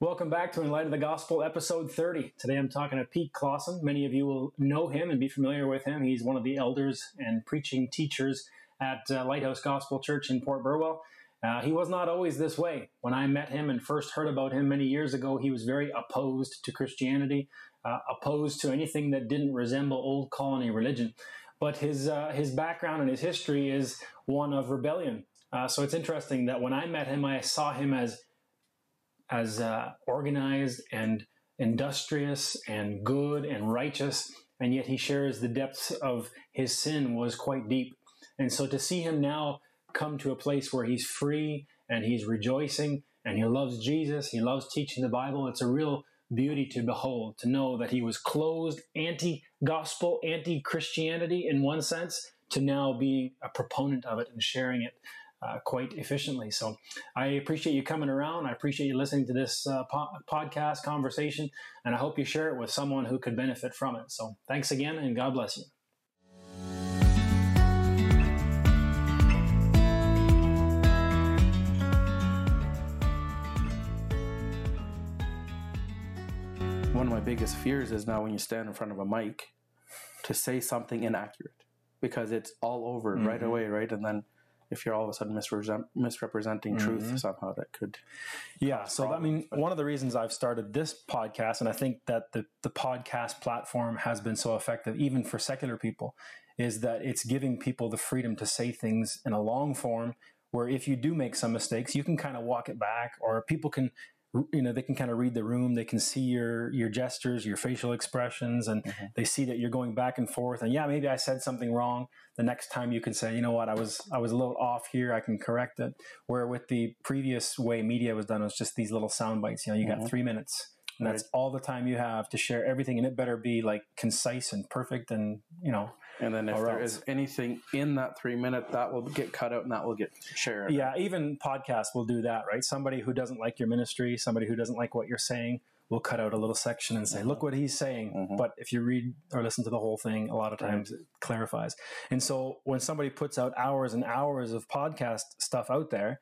Welcome back to In Light of the Gospel, episode 30. Today I'm talking to Pete Clausen. Many of you will know him and be familiar with him. He's one of the elders and preaching teachers at uh, Lighthouse Gospel Church in Port Burwell. Uh, he was not always this way. When I met him and first heard about him many years ago, he was very opposed to Christianity, uh, opposed to anything that didn't resemble old colony religion. But his, uh, his background and his history is one of rebellion. Uh, so it's interesting that when I met him, I saw him as as uh, organized and industrious and good and righteous, and yet he shares the depths of his sin was quite deep. And so to see him now come to a place where he's free and he's rejoicing and he loves Jesus, he loves teaching the Bible, it's a real beauty to behold, to know that he was closed, anti gospel, anti Christianity in one sense, to now being a proponent of it and sharing it uh, quite efficiently. So I appreciate you coming around. I appreciate you listening to this uh, po- podcast conversation, and I hope you share it with someone who could benefit from it. So thanks again, and God bless you. One of my biggest fears is now when you stand in front of a mic to say something inaccurate because it's all over mm-hmm. right away, right? And then if you're all of a sudden misrepresent, misrepresenting mm-hmm. truth somehow that could yeah so i mean but. one of the reasons i've started this podcast and i think that the, the podcast platform has been so effective even for secular people is that it's giving people the freedom to say things in a long form where if you do make some mistakes you can kind of walk it back or people can you know they can kind of read the room they can see your your gestures your facial expressions and mm-hmm. they see that you're going back and forth and yeah maybe i said something wrong the next time you can say you know what i was i was a little off here i can correct it where with the previous way media was done it was just these little sound bites you know you mm-hmm. got three minutes and that's all the time you have to share everything and it better be like concise and perfect and you know and then if there else. is anything in that three minute that will get cut out and that will get shared yeah even podcasts will do that right somebody who doesn't like your ministry somebody who doesn't like what you're saying will cut out a little section and say mm-hmm. look what he's saying mm-hmm. but if you read or listen to the whole thing a lot of times right. it clarifies and so when somebody puts out hours and hours of podcast stuff out there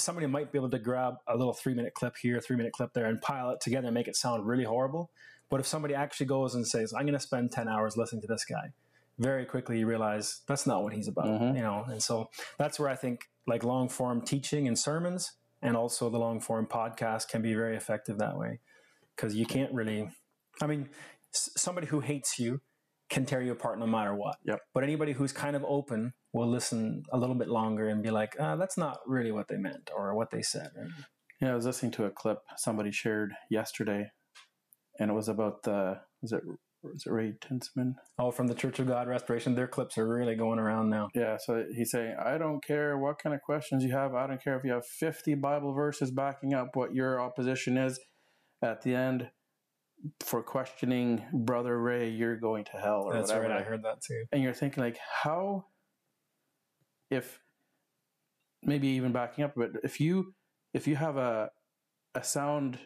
somebody might be able to grab a little three minute clip here, three minute clip there, and pile it together and make it sound really horrible. But if somebody actually goes and says, "I'm going to spend ten hours listening to this guy," very quickly you realize that's not what he's about, mm-hmm. you know. And so that's where I think like long form teaching and sermons, and also the long form podcast can be very effective that way because you can't really. I mean, somebody who hates you can tear you apart no matter what. Yep. But anybody who's kind of open will listen a little bit longer and be like, uh, that's not really what they meant or what they said. Right? Yeah, I was listening to a clip somebody shared yesterday, and it was about the was it was it Ray Tinsman? Oh, from the Church of God Restoration. Their clips are really going around now. Yeah, so he's saying, I don't care what kind of questions you have. I don't care if you have 50 Bible verses backing up what your opposition is. At the end, for questioning Brother Ray, you're going to hell or That's whatever. right. I heard that too. And you're thinking like, how, if maybe even backing up, but if you if you have a a sound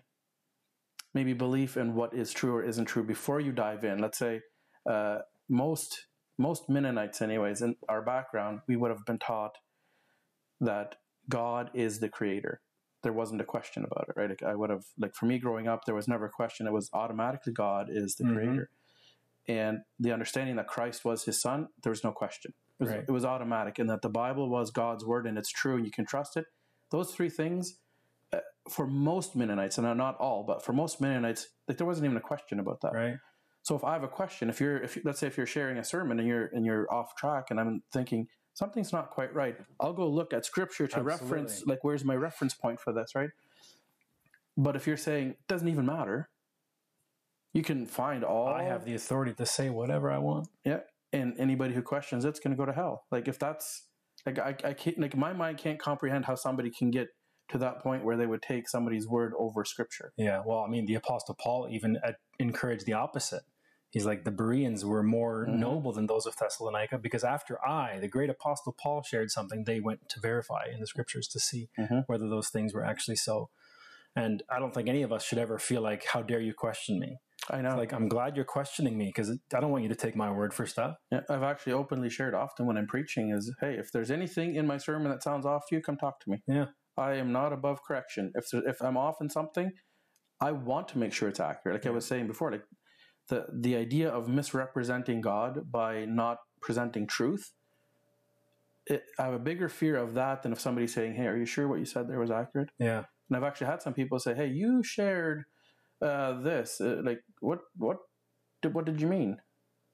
maybe belief in what is true or isn't true before you dive in, let's say uh, most most Mennonites, anyways, in our background, we would have been taught that God is the creator there wasn't a question about it, right? Like I would have like for me growing up, there was never a question. It was automatically God is the mm-hmm. creator, and the understanding that Christ was His Son, there was no question. It was, right. it was automatic, and that the Bible was God's word and it's true and you can trust it. Those three things, uh, for most Mennonites, and not all, but for most Mennonites, like there wasn't even a question about that. Right. So if I have a question, if you're, if let's say if you're sharing a sermon and you're and you're off track, and I'm thinking, something's not quite right. I'll go look at scripture to Absolutely. reference, like, where's my reference point for this, right? But if you're saying it doesn't even matter, you can find all. I have the authority to say whatever I want. Yeah, and anybody who questions it's going to go to hell. Like if that's like I, I can't like my mind can't comprehend how somebody can get to that point where they would take somebody's word over scripture. Yeah, well, I mean, the apostle Paul even uh, encouraged the opposite. He's like, the Bereans were more mm-hmm. noble than those of Thessalonica because after I, the great apostle Paul, shared something, they went to verify in the scriptures to see mm-hmm. whether those things were actually so. And I don't think any of us should ever feel like, how dare you question me? I know. It's like, I'm glad you're questioning me because I don't want you to take my word for stuff. Yeah, I've actually openly shared often when I'm preaching is, hey, if there's anything in my sermon that sounds off to you, come talk to me. Yeah. I am not above correction. If, if I'm off in something, I want to make sure it's accurate. Like I was saying before, like the the idea of misrepresenting God by not presenting truth. It, I have a bigger fear of that than of somebody saying, "Hey, are you sure what you said there was accurate?" Yeah. And I've actually had some people say, "Hey, you shared uh, this. Uh, like, what what did what did you mean?"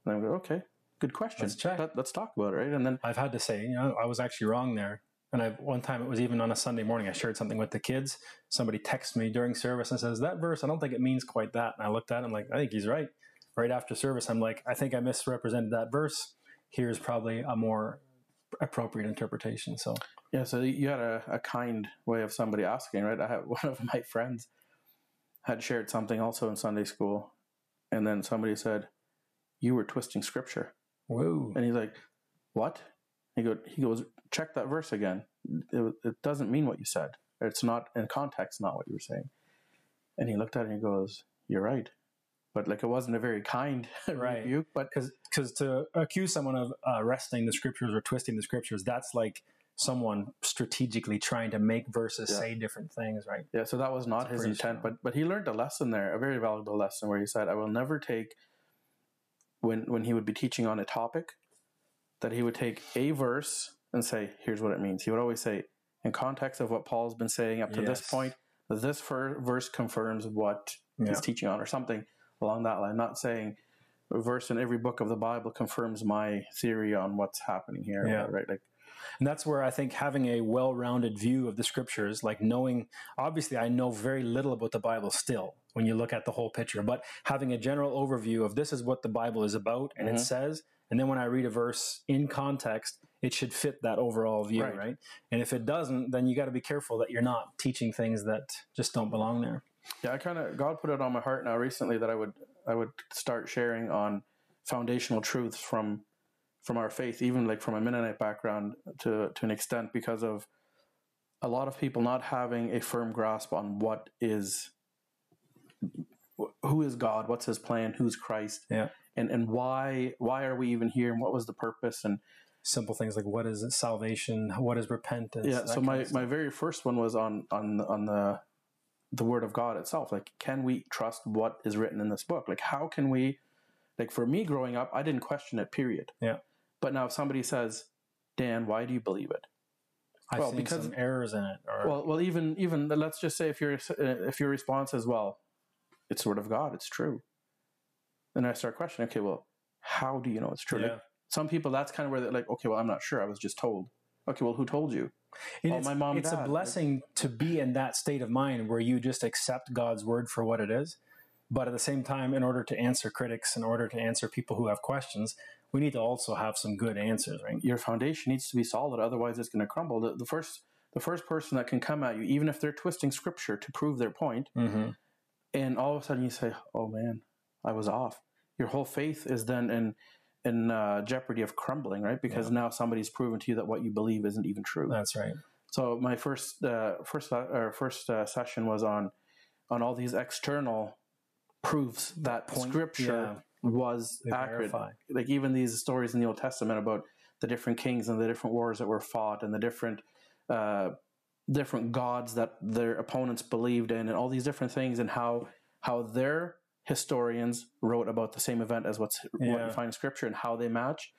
And I go, "Okay, good question. Let's check. Let, us talk about it, right?" And then I've had to say, you know, I was actually wrong there. And I one time it was even on a Sunday morning. I shared something with the kids. Somebody texts me during service and says that verse. I don't think it means quite that. And I looked at him like, I think he's right. Right after service, I'm like, I think I misrepresented that verse. Here's probably a more appropriate interpretation. So yeah, so you had a, a kind way of somebody asking, right? I had one of my friends had shared something also in Sunday school, and then somebody said, "You were twisting scripture." whoa, And he's like, "What?" He go he goes, "Check that verse again. It, it doesn't mean what you said. It's not in context, not what you were saying." And he looked at it and he goes, "You're right." But like it wasn't a very kind Right. rebuke, but because to accuse someone of uh, wresting the scriptures or twisting the scriptures, that's like someone strategically trying to make verses Yeah. say different things, right? Yeah, so that was not That's his intent, strong. but but he learned a lesson there, a very valuable lesson where he said, "I will never take when when he would be teaching on a topic that he would take a verse and say, here's what it means." He would always say, in context of what Paul's been saying up to this point, this verse confirms what Yeah. he's teaching on, or something along that line. Not saying a verse in every book of the Bible confirms my theory on what's happening here, Yeah. right? Like, And that's where I think having a well rounded view of the scriptures, like knowing, obviously, I know very little about the Bible still when you look at the whole picture, but having a general overview of this is what the Bible is about and Mhm. it says. And then when I read a verse in context, it should fit that overall view, Right. right? And if it doesn't, then you got to be careful that you're not teaching things that just don't belong there. Yeah, I kind of God put it on my heart now recently that I would I would start sharing on foundational truths from from our faith, even like from a Mennonite background to to an extent, because of a lot of people not having a firm grasp on what is who is God, what's His plan, who's Christ, Yeah. and and why why are we even here, and what was the purpose, and Simple things like what is salvation? What is repentance? yeah so my, my very first one was on on on the the word of god itself. Like can we trust what is written in this book? Like how can we like for me growing up i didn't question it period. Yeah. but now if somebody says dan why do you believe it? I've well, because- some errors in it. Or, well well even even let's just say if your if your response is well it's the word of god it's true. Then i start questioning okay well how do you know it's true? Like, yeah. some people that's kind of where they're like okay well i'm not sure i was just told. Okay well who told you And Oh, it's, my mom, it's a blessing to be in that state of mind where you just accept God's word for what it is. But at the same time, in order to answer critics, in order to answer people who have questions, we need to also have some good answers, right? your foundation needs to be solid otherwise it's going to crumble the, the first the first person that can come at you even if they're twisting scripture to prove their point Mm-hmm. and all of a sudden you say oh man i was off your whole faith is then in in uh, jeopardy of crumbling right because now somebody's proven to you that what you believe isn't even true That's right. so my first uh, first uh, or first uh, session was on on all these external proofs that Point- scripture was They accurate verify. like even these stories in the Old Testament about the different kings and the different wars that were fought and the different uh, different gods that their opponents believed in and all these different things and how how their historians wrote about the same event as what's what you find in scripture and how they match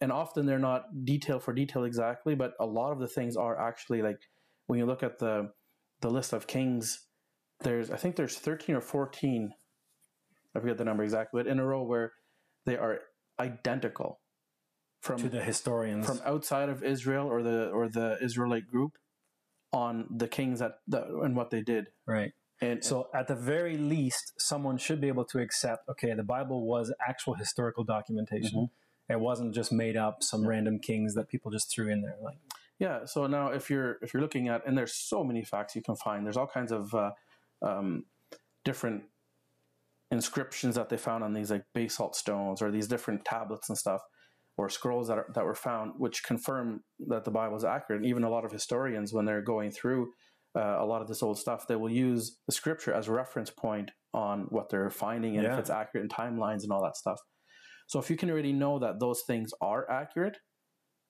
and often they're not detail for detail exactly but a lot of the things are actually like when you look at the the list of kings there's i think there's 13 or 14 i forget the number exactly but in a row where they are identical from To the historians. from outside of Israel or the or the Israelite group on the kings that, that and what they did. right. And So, at the very least, someone should be able to accept okay, the Bible was actual historical documentation. Mm-hmm. It wasn't just made up some random kings that people just threw in there. Like, yeah, so now if you're if you're looking at and there's so many facts you can find. There's all kinds of uh, um, different inscriptions that they found on these like basalt stones or these different tablets and stuff or scrolls that are, that were found which confirm that the Bible is accurate. And even a lot of historians when they're going through uh, a lot of this old stuff, they will use the scripture as a reference point on what they're finding and if it's accurate in timelines and all that stuff. So if you can already know that those things are accurate,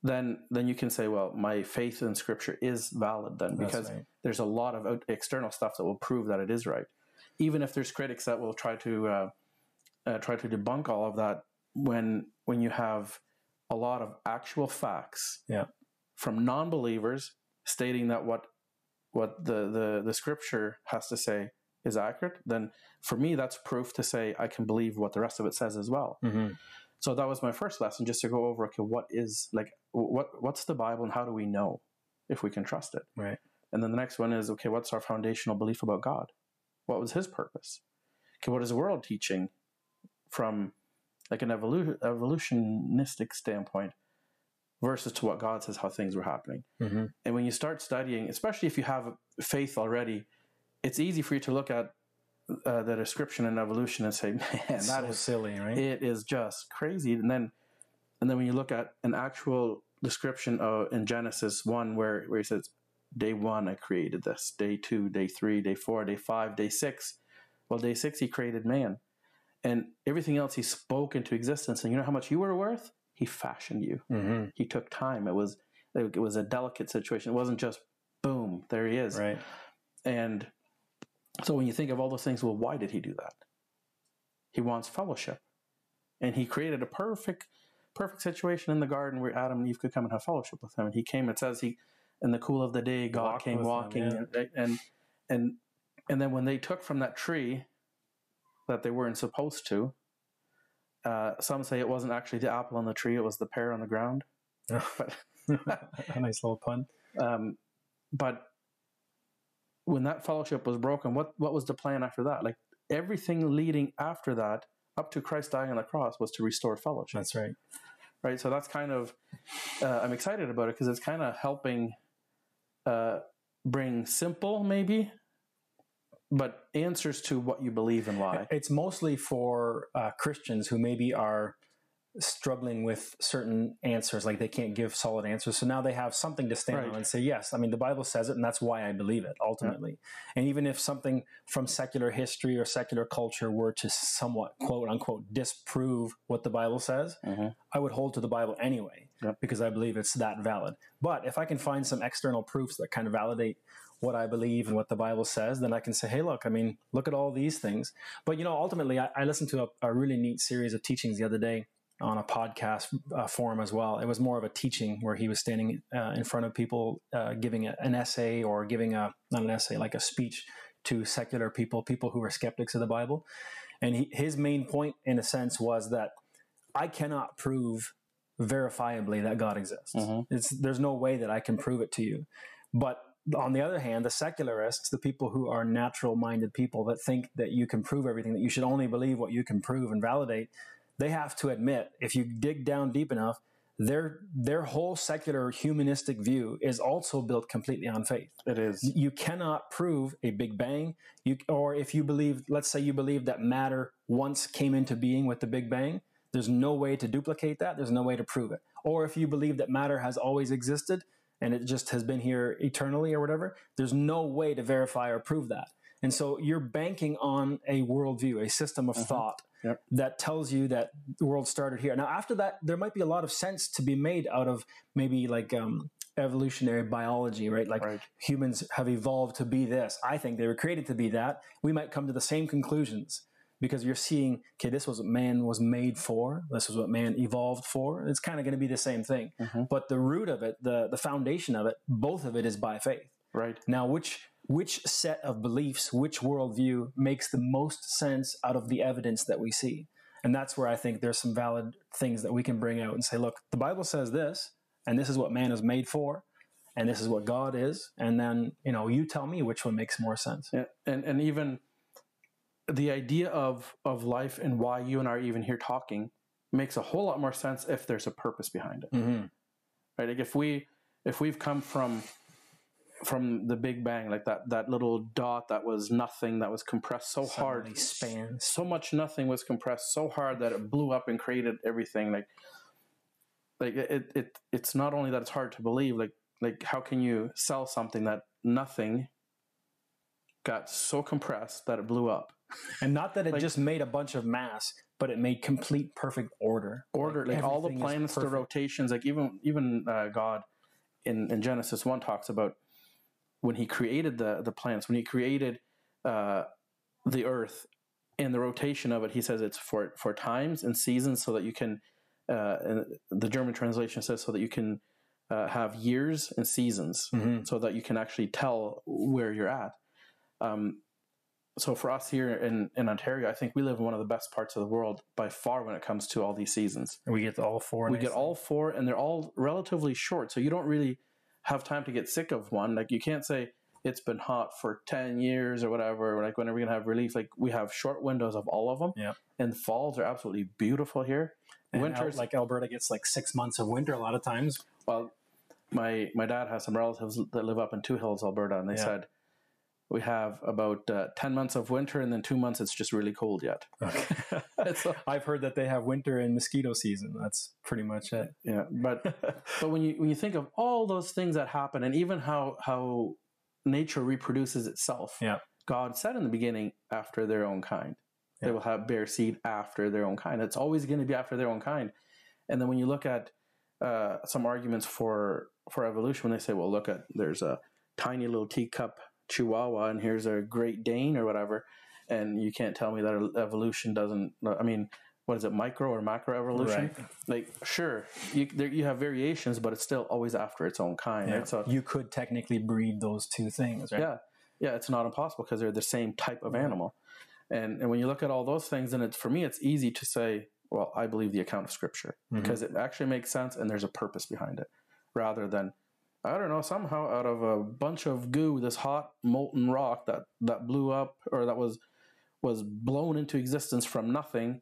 then then you can say, well, my faith in scripture is valid then because right. there's a lot of external stuff that will prove that it is right. even if there's critics that will try to uh, uh, try to debunk all of that, when when you have a lot of actual facts Yeah. from non-believers stating that what what the, the the scripture has to say is accurate, then for me that's proof to say I can believe what the rest of it says as well. hmm So that was my first lesson, just to go over okay, what is like what what's the Bible and how do we know if we can trust it? Right. And then the next one is okay, what's our foundational belief about God? What was His purpose? Okay, what is the world teaching from like an evolu- evolutionistic standpoint versus to what God says how things were happening? hmm And when you start studying, especially if you have faith already, it's easy for you to look at uh, the description in evolution and say, "Man, that so is silly, right? it is just crazy." And then, and then when you look at an actual description of in Genesis one, where where he says, "Day one, I created this. Day two, day three, day four, day five, day six. Well, day six, he created man, and everything else he spoke into existence. And you know how much you were worth? He fashioned you. hmm He took time. It was it was a delicate situation. It wasn't just boom, there he is. Right. And so when you think of all those things, well, why did he do that? He wants fellowship. And he created a perfect, perfect situation in the garden where Adam and Eve could come and have fellowship with him. And he came, it says he in the cool of the day, God Walked came walking yeah. and, and and and then when they took from that tree that they weren't supposed to, uh, some say it wasn't actually the apple on the tree, it was the pear on the ground. But a nice little pun. um, but when that fellowship was broken, what what was the plan after that? Like everything leading after that, up to Christ dying on the cross, was to restore fellowship, That's right. right? So that's kind of uh, I'm excited about it because it's kind of helping uh, bring simple, maybe, but answers to what you believe and why. It's mostly for uh, Christians who maybe are struggling with certain answers, like they can't give solid answers. So now they have something to stand Right. on and say, yes, I mean, the Bible says it, and that's why I believe it ultimately. And even if something from secular history or secular culture were to somewhat, quote unquote, disprove what the Bible says, Mhm. I would hold to the Bible anyway Yep. because I believe it's that valid. But if I can find some external proofs that kind of validate what I believe and what the Bible says, then I can say, hey, look, I mean, look at all these things. But, you know, ultimately, I, I listened to a, a really neat series of teachings the other day on a podcast uh, forum as well. It was more of a teaching where he was standing uh, in front of people uh, giving a, an essay or giving a, not an essay, like a speech to secular people, people who are skeptics of the Bible. And he, his main point, in a sense, was that I cannot prove verifiably that God exists. Mhm. It's, there's no way that I can prove it to you. But on the other hand, the secularists, the people who are natural minded people that think that you can prove everything, that you should only believe what you can prove and validate, they have to admit, if you dig down deep enough, their their whole secular humanistic view is also built completely on faith. It is. you cannot prove a big bang. You or if you believe let's say you believe that matter once came into being with the big bang there's no way to duplicate that. There's no way to prove it. Or if you believe that matter has always existed and it just has been here eternally or whatever there's no way to verify or prove that and so you're banking on a worldview a system of thought Yep. that tells you that the world started here now after that there might be a lot of sense to be made out of maybe like um, evolutionary biology right like Right. humans have evolved to be this. I think they were created to be that. We might come to the same conclusions because you're seeing, okay, this was what man was made for. This is what man evolved for. It's kind of going to be the same thing. Mhm. But the root of it, the the foundation of it, both of it is by faith. Right. Now, which which set of beliefs, which worldview makes the most sense out of the evidence that we see? And that's where I think there's some valid things that we can bring out and say, look, the Bible says this, and this is what man is made for, and this is what God is, and then you know, you tell me which one makes more sense. Yeah, and and even the idea of of life and why you and I are even here talking makes a whole lot more sense if there's a purpose behind it, Mm-hmm. right? Like if we if we've come from from the Big Bang, like that that little dot that was nothing that was compressed so hard, so much nothing was compressed so hard that it blew up and created everything. Like like it it it's not only that it's hard to believe. Like like how can you sell something that nothing got so compressed that it blew up? And not that it Like- just made a bunch of mass, but it made complete perfect order. order like, all the planets the rotations like even even uh, god in, in genesis 1 talks about when he created the the planets when he created uh the earth and the rotation of it. He says it's for for times and seasons, so that you can. Uh, and the German translation says so that you can uh, have years and seasons, Mhm. so that you can actually tell where you're at. Um, so for us here in, in Ontario, I think we live in one of the best parts of the world by far when it comes to all these seasons. We get all four. we get all four, and they're all relatively short, so you don't really have time to get sick of one. Like you can't say it's been hot for ten years or whatever. Like when are we gonna have relief? Like we have short windows of all of them. Yeah. And falls are absolutely beautiful here. And Winters, like Alberta gets like six months of winter a lot of times. well, my my dad has some relatives that live up in Two Hills, Alberta, and they Yeah. said we have about uh, ten months of winter, and then two months it's just really cold yet. A- I've heard that they have winter and mosquito season. That's pretty much it. yeah, but but when you when you think of all those things that happen, and even how how nature reproduces itself, Yeah. God said in the beginning, after their own kind, they will have bear seed after their own kind. It's always going to be after their own kind. And then when you look at uh, some arguments for for evolution, when they say, well, look at there's a tiny little teacup Chihuahua, and here's a Great Dane or whatever, and you can't tell me that evolution doesn't. I mean. What is it, micro or macro evolution? Right. Like, sure, you there, you have variations, but it's still always after its own kind, Yeah. right? So, you could technically breed those two things, right? yeah, yeah, it's not impossible because they're the same type of animal. And and when you look at all those things, and it's for me, it's easy to say, well, I believe the account of Scripture Mhm. because it actually makes sense and there's a purpose behind it, rather than I don't know somehow out of a bunch of goo, this hot molten rock that that blew up or that was was blown into existence from nothing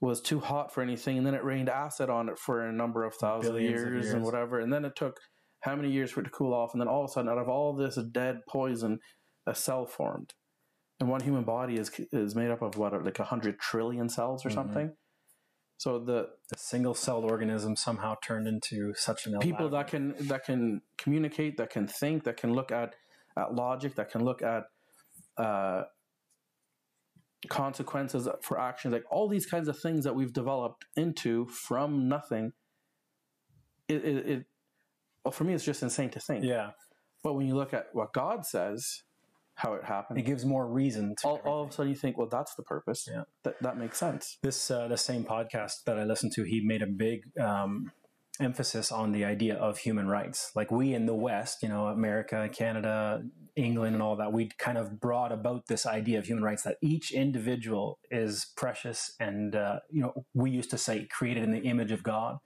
was too hot for anything and then it rained acid on it for a number of thousand Billions of years, and whatever and then it took how many years for it to cool off and then all of a sudden out of all this dead poison a cell formed. And one human body is is made up of what like a hundred trillion cells or Mhm. something so the The single-celled organism somehow turned into such an people that can that can communicate that can think that can look at at logic that can look at uh, consequences for actions like all these kinds of things that we've developed into from nothing it, it, it well for me it's just insane to think. Yeah, but when you look at what god says how it happened it gives more reason to all, all of a sudden you think well that's the purpose Yeah. that, that makes sense this uh, the same podcast that I listened to, he made a big um, emphasis on the idea of human rights. Like we in the West, you know, America, Canada, England, and all that, we kind of brought about this idea of human rights that each individual is precious, and uh, you know, we used to say created in the image of God.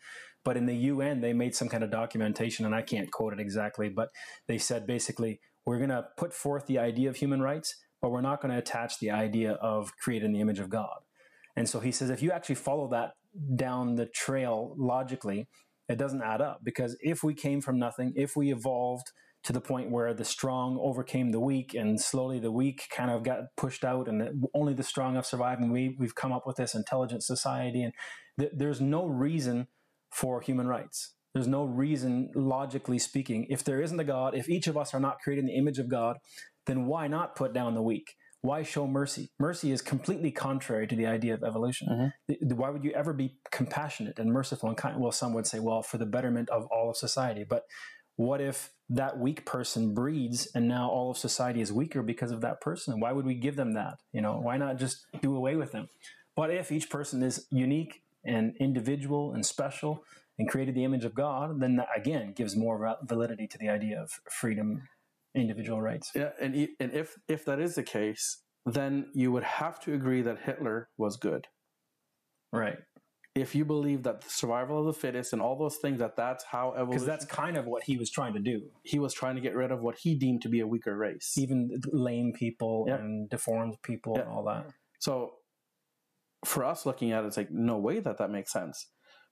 But in the UN, they made some kind of documentation, and I can't quote it exactly, but they said basically, we're going to put forth the idea of human rights, but we're not going to attach the idea of created in the image of God. And so he says, if you actually follow that down the trail logically, it doesn't add up because if we came from nothing, if we evolved to the point where the strong overcame the weak and slowly the weak kind of got pushed out and only the strong have survived and we, we've come up with this intelligent society and th- there's no reason for human rights. There's no reason, logically speaking, if there isn't a God, if each of us are not created in the image of God, then why not put down the weak? Why show mercy? Mercy is completely contrary to the idea of evolution. Mm-hmm. Th- Why would you ever be compassionate and merciful and kind? Well, some would say, well, for the betterment of all of society. But what if that weak person breeds and now all of society is weaker because of that person? Why would we give them that? You know, why not just do away with them? But if each person is unique and individual and special and created the image of God, then that again gives more validity to the idea of freedom, individual rights. Yeah, and and if if that is the case, then you would have to agree that Hitler was good. Right. If you believe that the survival of the fittest and all those things that that's how Because that's kind of what he was trying to do. he was trying to get rid of what he deemed to be a weaker race. Even lame people Yeah. and deformed people and all that. So for us looking at it, it's like no way that that makes sense.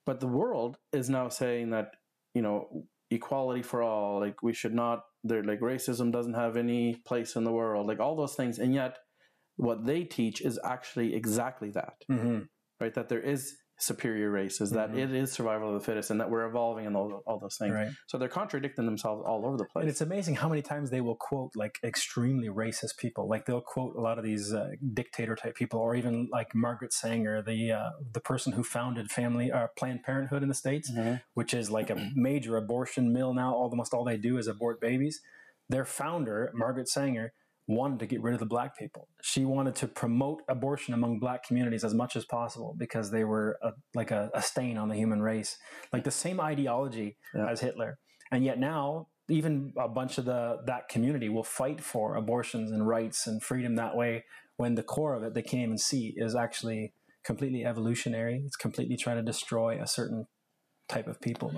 But the world is now saying that you know equality for all, like we should not. They're like racism doesn't have any place in the world, like all those things, and yet what they teach is actually exactly that. Mm-hmm. right? That there is superior races, that Mhm. it is survival of the fittest, and that we're evolving and all, all those things. Right. So they're contradicting themselves all over the place. And it's amazing how many times they will quote like extremely racist people. Like they'll quote a lot of these uh, dictator type people, or even like Margaret Sanger, the uh, the person who founded Family uh, Planned Parenthood in the states, Mhm. which is like a major abortion mill now. Almost all they do is abort babies. Their founder, Margaret Sanger, wanted to get rid of the black people. She wanted to promote abortion among black communities as much as possible because they were a, like a, a, stain on the human race, like the same ideology yeah. as Hitler. And yet now, even a bunch of the that community will fight for abortions and rights and freedom that way. When the core of it, they can't even see, is actually completely evolutionary. It's completely trying to destroy a certain type of people.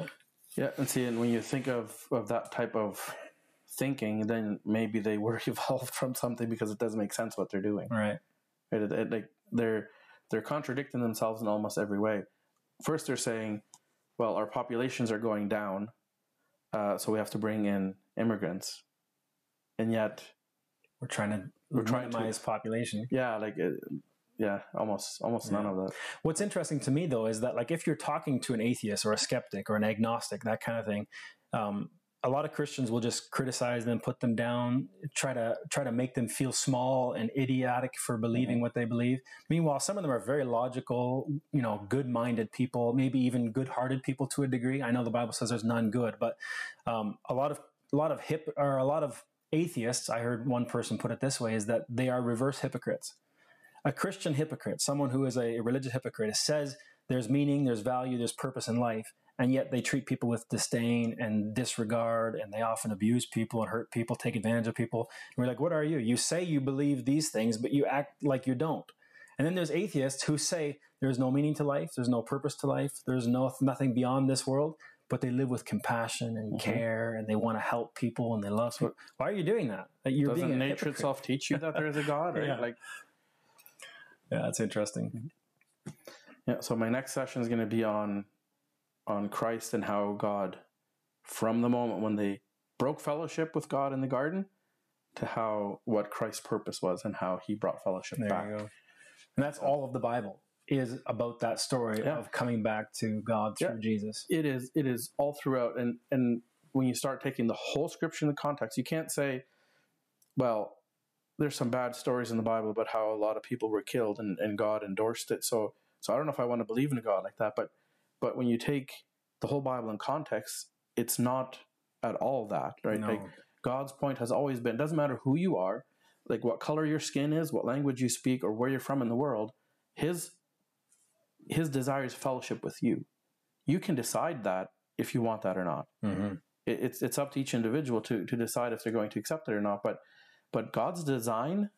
Yeah, and see, and when you think of of that type of thinking, then maybe they were evolved from something because it doesn't make sense what they're doing. Right. Right. It, it, like they're they're contradicting themselves in almost every way. First, they're saying, "Well, our populations are going down, uh, so we have to bring in immigrants," and yet we're trying to we're trying to minimize population. Yeah, like it, yeah, almost almost yeah. none of that. What's interesting to me though is that like if you're talking to an atheist or a skeptic or an agnostic, that kind of thing, um, a lot of Christians will just criticize them, put them down, try to try to make them feel small and idiotic for believing mm-hmm. what they believe. Meanwhile, some of them are very logical, you know, good-minded people, maybe even good-hearted people to a degree. I know the Bible says there's none good, but um, a lot of a lot of hip or a lot of atheists. I heard one person put it this way: is that they are reverse hypocrites. A Christian hypocrite, someone who is a religious hypocrite, says there's meaning, there's value, there's purpose in life, and yet they treat people with disdain and disregard and they often abuse people and hurt people take advantage of people. And we're like what are you? You say you believe these things but you act like you don't. And then there's atheists who say there's no meaning to life there's no purpose to life there's no nothing beyond this world but they live with compassion and mm-hmm. care and they want to help people and they love people. why are you doing that, that you're Doesn't being nature itself teach you that there is a god right? Yeah. like yeah that's interesting. Yeah so my next session is going to be on on Christ and how God, from the moment when they broke fellowship with God in the garden, to how what Christ's purpose was and how He brought fellowship there back. And that's all of the Bible is about that story yeah. of coming back to God through yeah. Jesus. It is. It is all throughout, and and when you start taking the whole scripture in the context, you can't say, well. There's some bad stories in the Bible about how a lot of people were killed and, and God endorsed it. So so I don't know if I want to believe in a God like that, but but when you take the whole Bible in context, it's not at all that, right? No. Like God's point has always been, doesn't matter who you are, like what color your skin is, what language you speak, or where you're from in the world, his his desire is fellowship with you. You can decide that if you want that or not. Mm-hmm. It, it's it's up to each individual to to decide if they're going to accept it or not. But but God's design,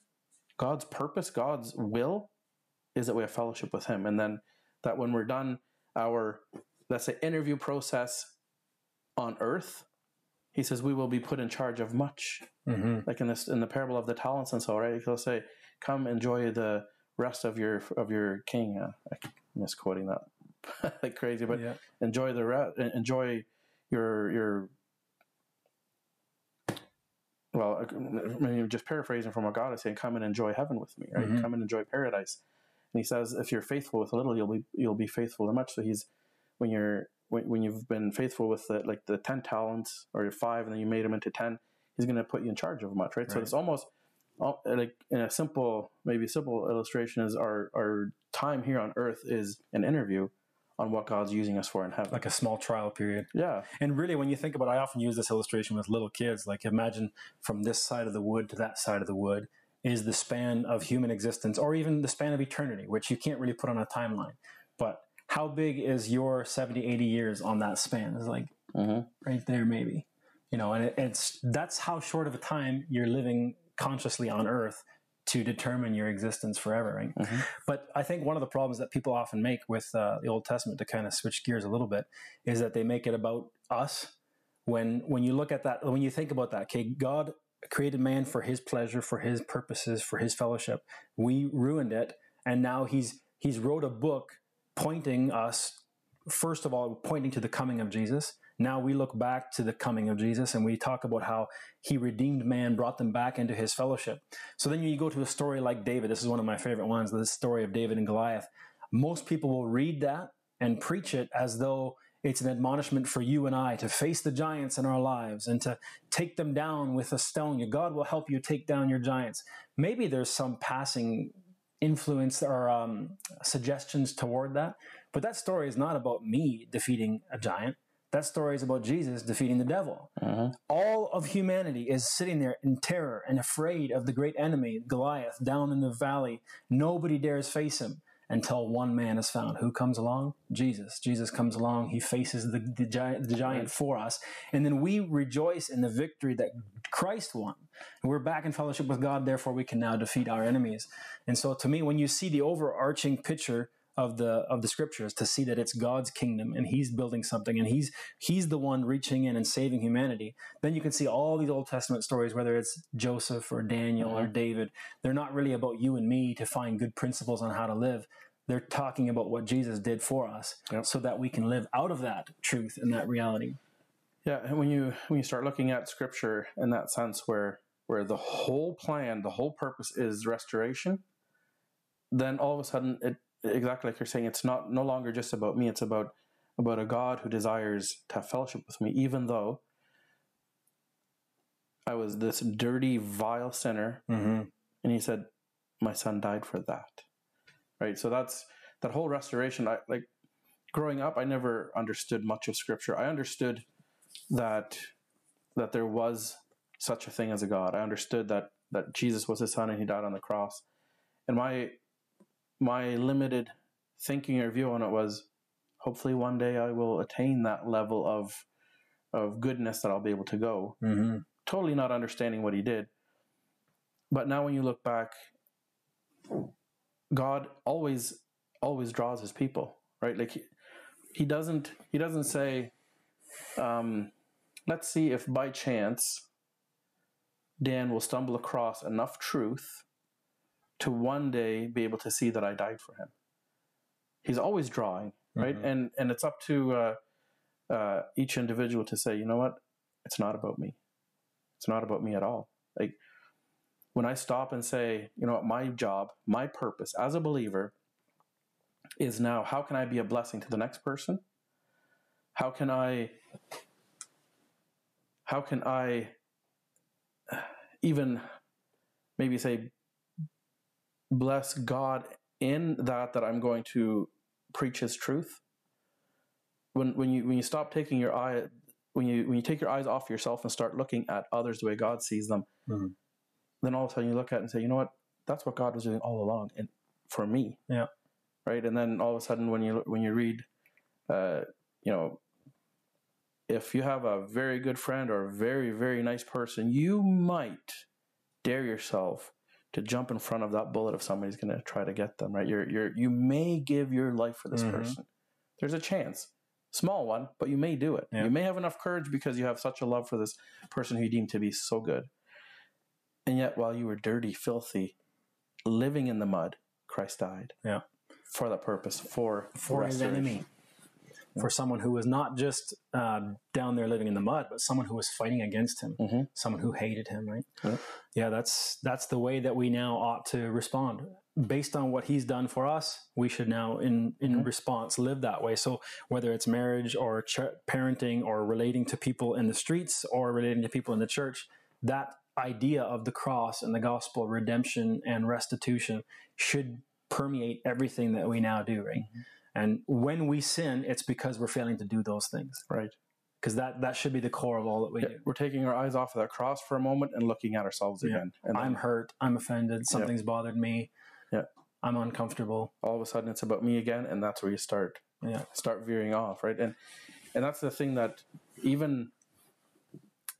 God's purpose, God's will is that we have fellowship with Him, and then that when we're done our let's say interview process on earth he says we will be put in charge of much mm-hmm. like in this in the parable of the talents and so right he'll say come enjoy the rest of your of your king uh, i'm misquoting that like crazy but yeah. enjoy the rest enjoy your your well I mean, just paraphrasing from what god is saying come and enjoy heaven with me right mm-hmm. come and enjoy paradise and he says, if you're faithful with a little, you'll be you'll be faithful to much. So he's when you're when, when you've been faithful with the, like the ten talents or your five, and then you made them into ten, he's going to put you in charge of much, right? right. So it's almost like in a simple, maybe simple illustration is our our time here on earth is an interview on what God's using us for in heaven. Like a small trial period. Yeah. And really, when you think about it, I often use this illustration with little kids. Like, imagine from this side of the wood to that side of the wood is the span of human existence or even the span of eternity, which you can't really put on a timeline. But how big is your 70, 80 years on that span? It's like mm-hmm. right there, maybe. You know, and it, it's that's how short of a time you're living consciously on Earth to determine your existence forever. Right? Mm-hmm. But I think one of the problems that people often make with uh, the Old Testament to kind of switch gears a little bit is that they make it about us. When when you look at that, when you think about that, okay, God created man for his pleasure, for his purposes, for his fellowship. We ruined it, and now he's he's wrote a book pointing us first of all pointing to the coming of Jesus. Now we look back to the coming of Jesus and we talk about how he redeemed man, brought them back into his fellowship. So then you go to a story like David. This is one of my favorite ones, the story of David and Goliath. Most people will read that and preach it as though it's an admonishment for you and I to face the giants in our lives and to take them down with a stone. Your God will help you take down your giants. Maybe there's some passing influence or um, suggestions toward that, but that story is not about me defeating a giant. that story is about Jesus defeating the devil. Mhm. All of humanity is sitting there in terror and afraid of the great enemy, Goliath, down in the valley. Nobody dares face him until one man is found. Who comes along? Jesus. Jesus comes along. He faces the, the, giant, the giant for us. And then we rejoice in the victory that Christ won. We're back in fellowship with God, therefore we can now defeat our enemies. And so to me, when you see the overarching picture of the of the scriptures to see that it's God's kingdom and he's building something and he's he's the one reaching in and saving humanity then you can see all these Old Testament stories whether it's Joseph or Daniel or mm-hmm. David they're not really about you and me to find good principles on how to live. They're talking about what Jesus did for us Yep. so that we can live out of that truth and that reality. Yeah, and when you when you start looking at scripture in that sense where where the whole plan, the whole purpose is restoration, then all of a sudden it exactly like you're saying, it's not no longer just about me, it's about about a God who desires to have fellowship with me, even though I was this dirty, vile sinner, mm-hmm. and he said, My son died for that. Right? So that's that whole restoration. I like growing up, I never understood much of scripture. I understood that that there was such a thing as a God. I understood that that Jesus was his son and he died on the cross. And my my limited thinking or view on it was hopefully one day I will attain that level of of goodness that I'll be able to go. Mm-hmm. Totally not understanding what he did. But now when you look back, God always always draws his people, right? Like he, he doesn't he doesn't say um, let's see if by chance Dan will stumble across enough truth to one day be able to see that I died for him. He's always drawing, right? Mhm. And and it's up to uh, uh, each individual to say, you know what, it's not about me. It's not about me at all. Like when I stop and say, you know what, my job, my purpose as a believer is now how can I be a blessing to the next person? How can I how can I even maybe say bless God in that that I'm going to preach his truth? When when you when you stop taking your eye when you when you take your eyes off yourself and start looking at others the way God sees them, Mhm. then all of a sudden you look at it and say, you know what, that's what God was doing all along, and for me, Yeah. right. And then all of a sudden when you when you read, uh, you know, if you have a very good friend or a very very nice person, you might dare yourself to jump in front of that bullet if somebody's going to try to get them. Right, you're you're you may give your life for this Mhm. person. There's a chance small one, but you may do it. Yeah. You may have enough courage because you have such a love for this person who you deem to be so good. And yet, while you were dirty, filthy, living in the mud, Christ died. Yeah. For that purpose, for for his restoration. For someone who was not just uh, down there living in the mud, but someone who was fighting against him, Mhm. someone who hated him. Right? Yeah. Yeah, that's that's the way that we now ought to respond based on what he's done for us. We should now, in in Mhm. response, live that way. So whether it's marriage or ch- parenting or relating to people in the streets or relating to people in the church, that idea of the cross and the gospel, redemption and restitution, should permeate everything that we now do. Right? And when we sin, it's because we're failing to do those things. Right. Because that, that should be the core of all that we Yeah, do. We're taking our eyes off of that cross for a moment and looking at ourselves Yeah. again. And then I'm hurt. I'm offended. Something's bothered me. Yeah. I'm uncomfortable. all of a sudden it's about me again, and that's where you start Yeah. start veering off, right? And and that's the thing that even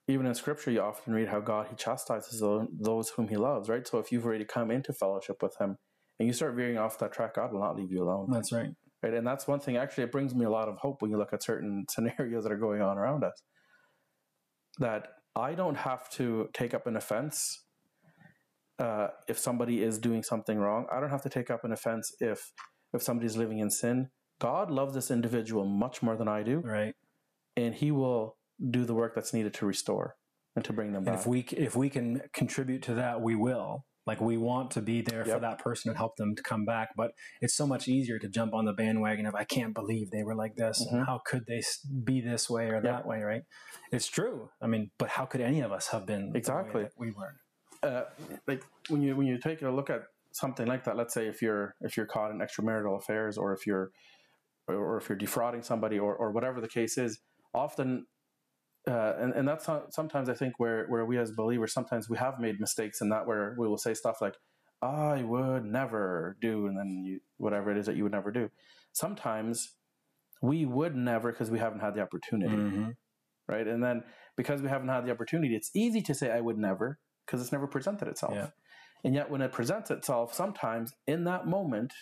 even in scripture you often read how God he chastises those whom he loves, right? So if you've already come into fellowship with him and you start veering off that track, God will not leave you alone. That's right. Right. And that's one thing actually it brings me a lot of hope when you look at certain scenarios that are going on around us. That I don't have to take up an offense uh, if somebody is doing something wrong. I don't have to take up an offense if if somebody's living in sin. God loves this individual much more than I do, Right. and He will do the work that's needed to restore and to bring them And back. if we if we can contribute to that, we will. Like we want to be there for that person and help them to come back. But it's so much easier to jump on the bandwagon of I can't believe they were like this. and Mhm. How could they be this way or that way? Right. It's true. I mean, but how could any of us have been Exactly. we were? uh, like when you when you take a look at something like that, let's say if you're if you're caught in extramarital affairs, or if you're or if you're defrauding somebody, or or whatever the case is, often uh, and, and that's not, sometimes I think where, where we as believers, sometimes we have made mistakes in that where we will say stuff like, I would never do, and then you, whatever it is that you would never do. Sometimes we would never because we haven't had the opportunity, Mhm. right? And then because we haven't had the opportunity, it's easy to say I would never because it's never presented itself. Yeah. And yet, when it presents itself, sometimes in that moment,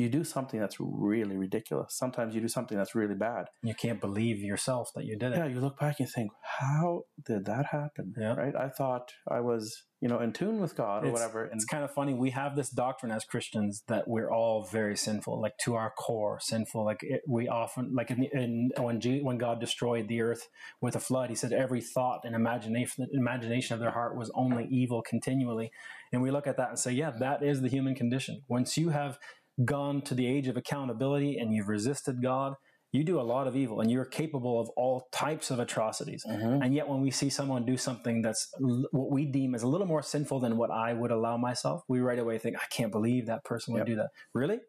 you do something that's really ridiculous. Sometimes you do something that's really bad. You can't believe yourself that you did it. Yeah, you look back and think, how did that happen? Yeah. Right? I thought I was, you know, in tune with God or It's- whatever. And It's kind of funny. We have this doctrine as Christians that we're all very sinful, like to our core, sinful. Like it, we often, like in, in when G, when God destroyed the earth with a flood, He said every thought and imagination imagination of their heart was only evil continually. And we look at that and say, yeah, that is the human condition. Once you have gone to the age of accountability and you've resisted God, you do a lot of evil, and you're capable of all types of atrocities. Mhm. And yet, when we see someone do something that's l- what we deem as a little more sinful than what I would allow myself, we right away think, I can't believe that person would Yep. do that. Really?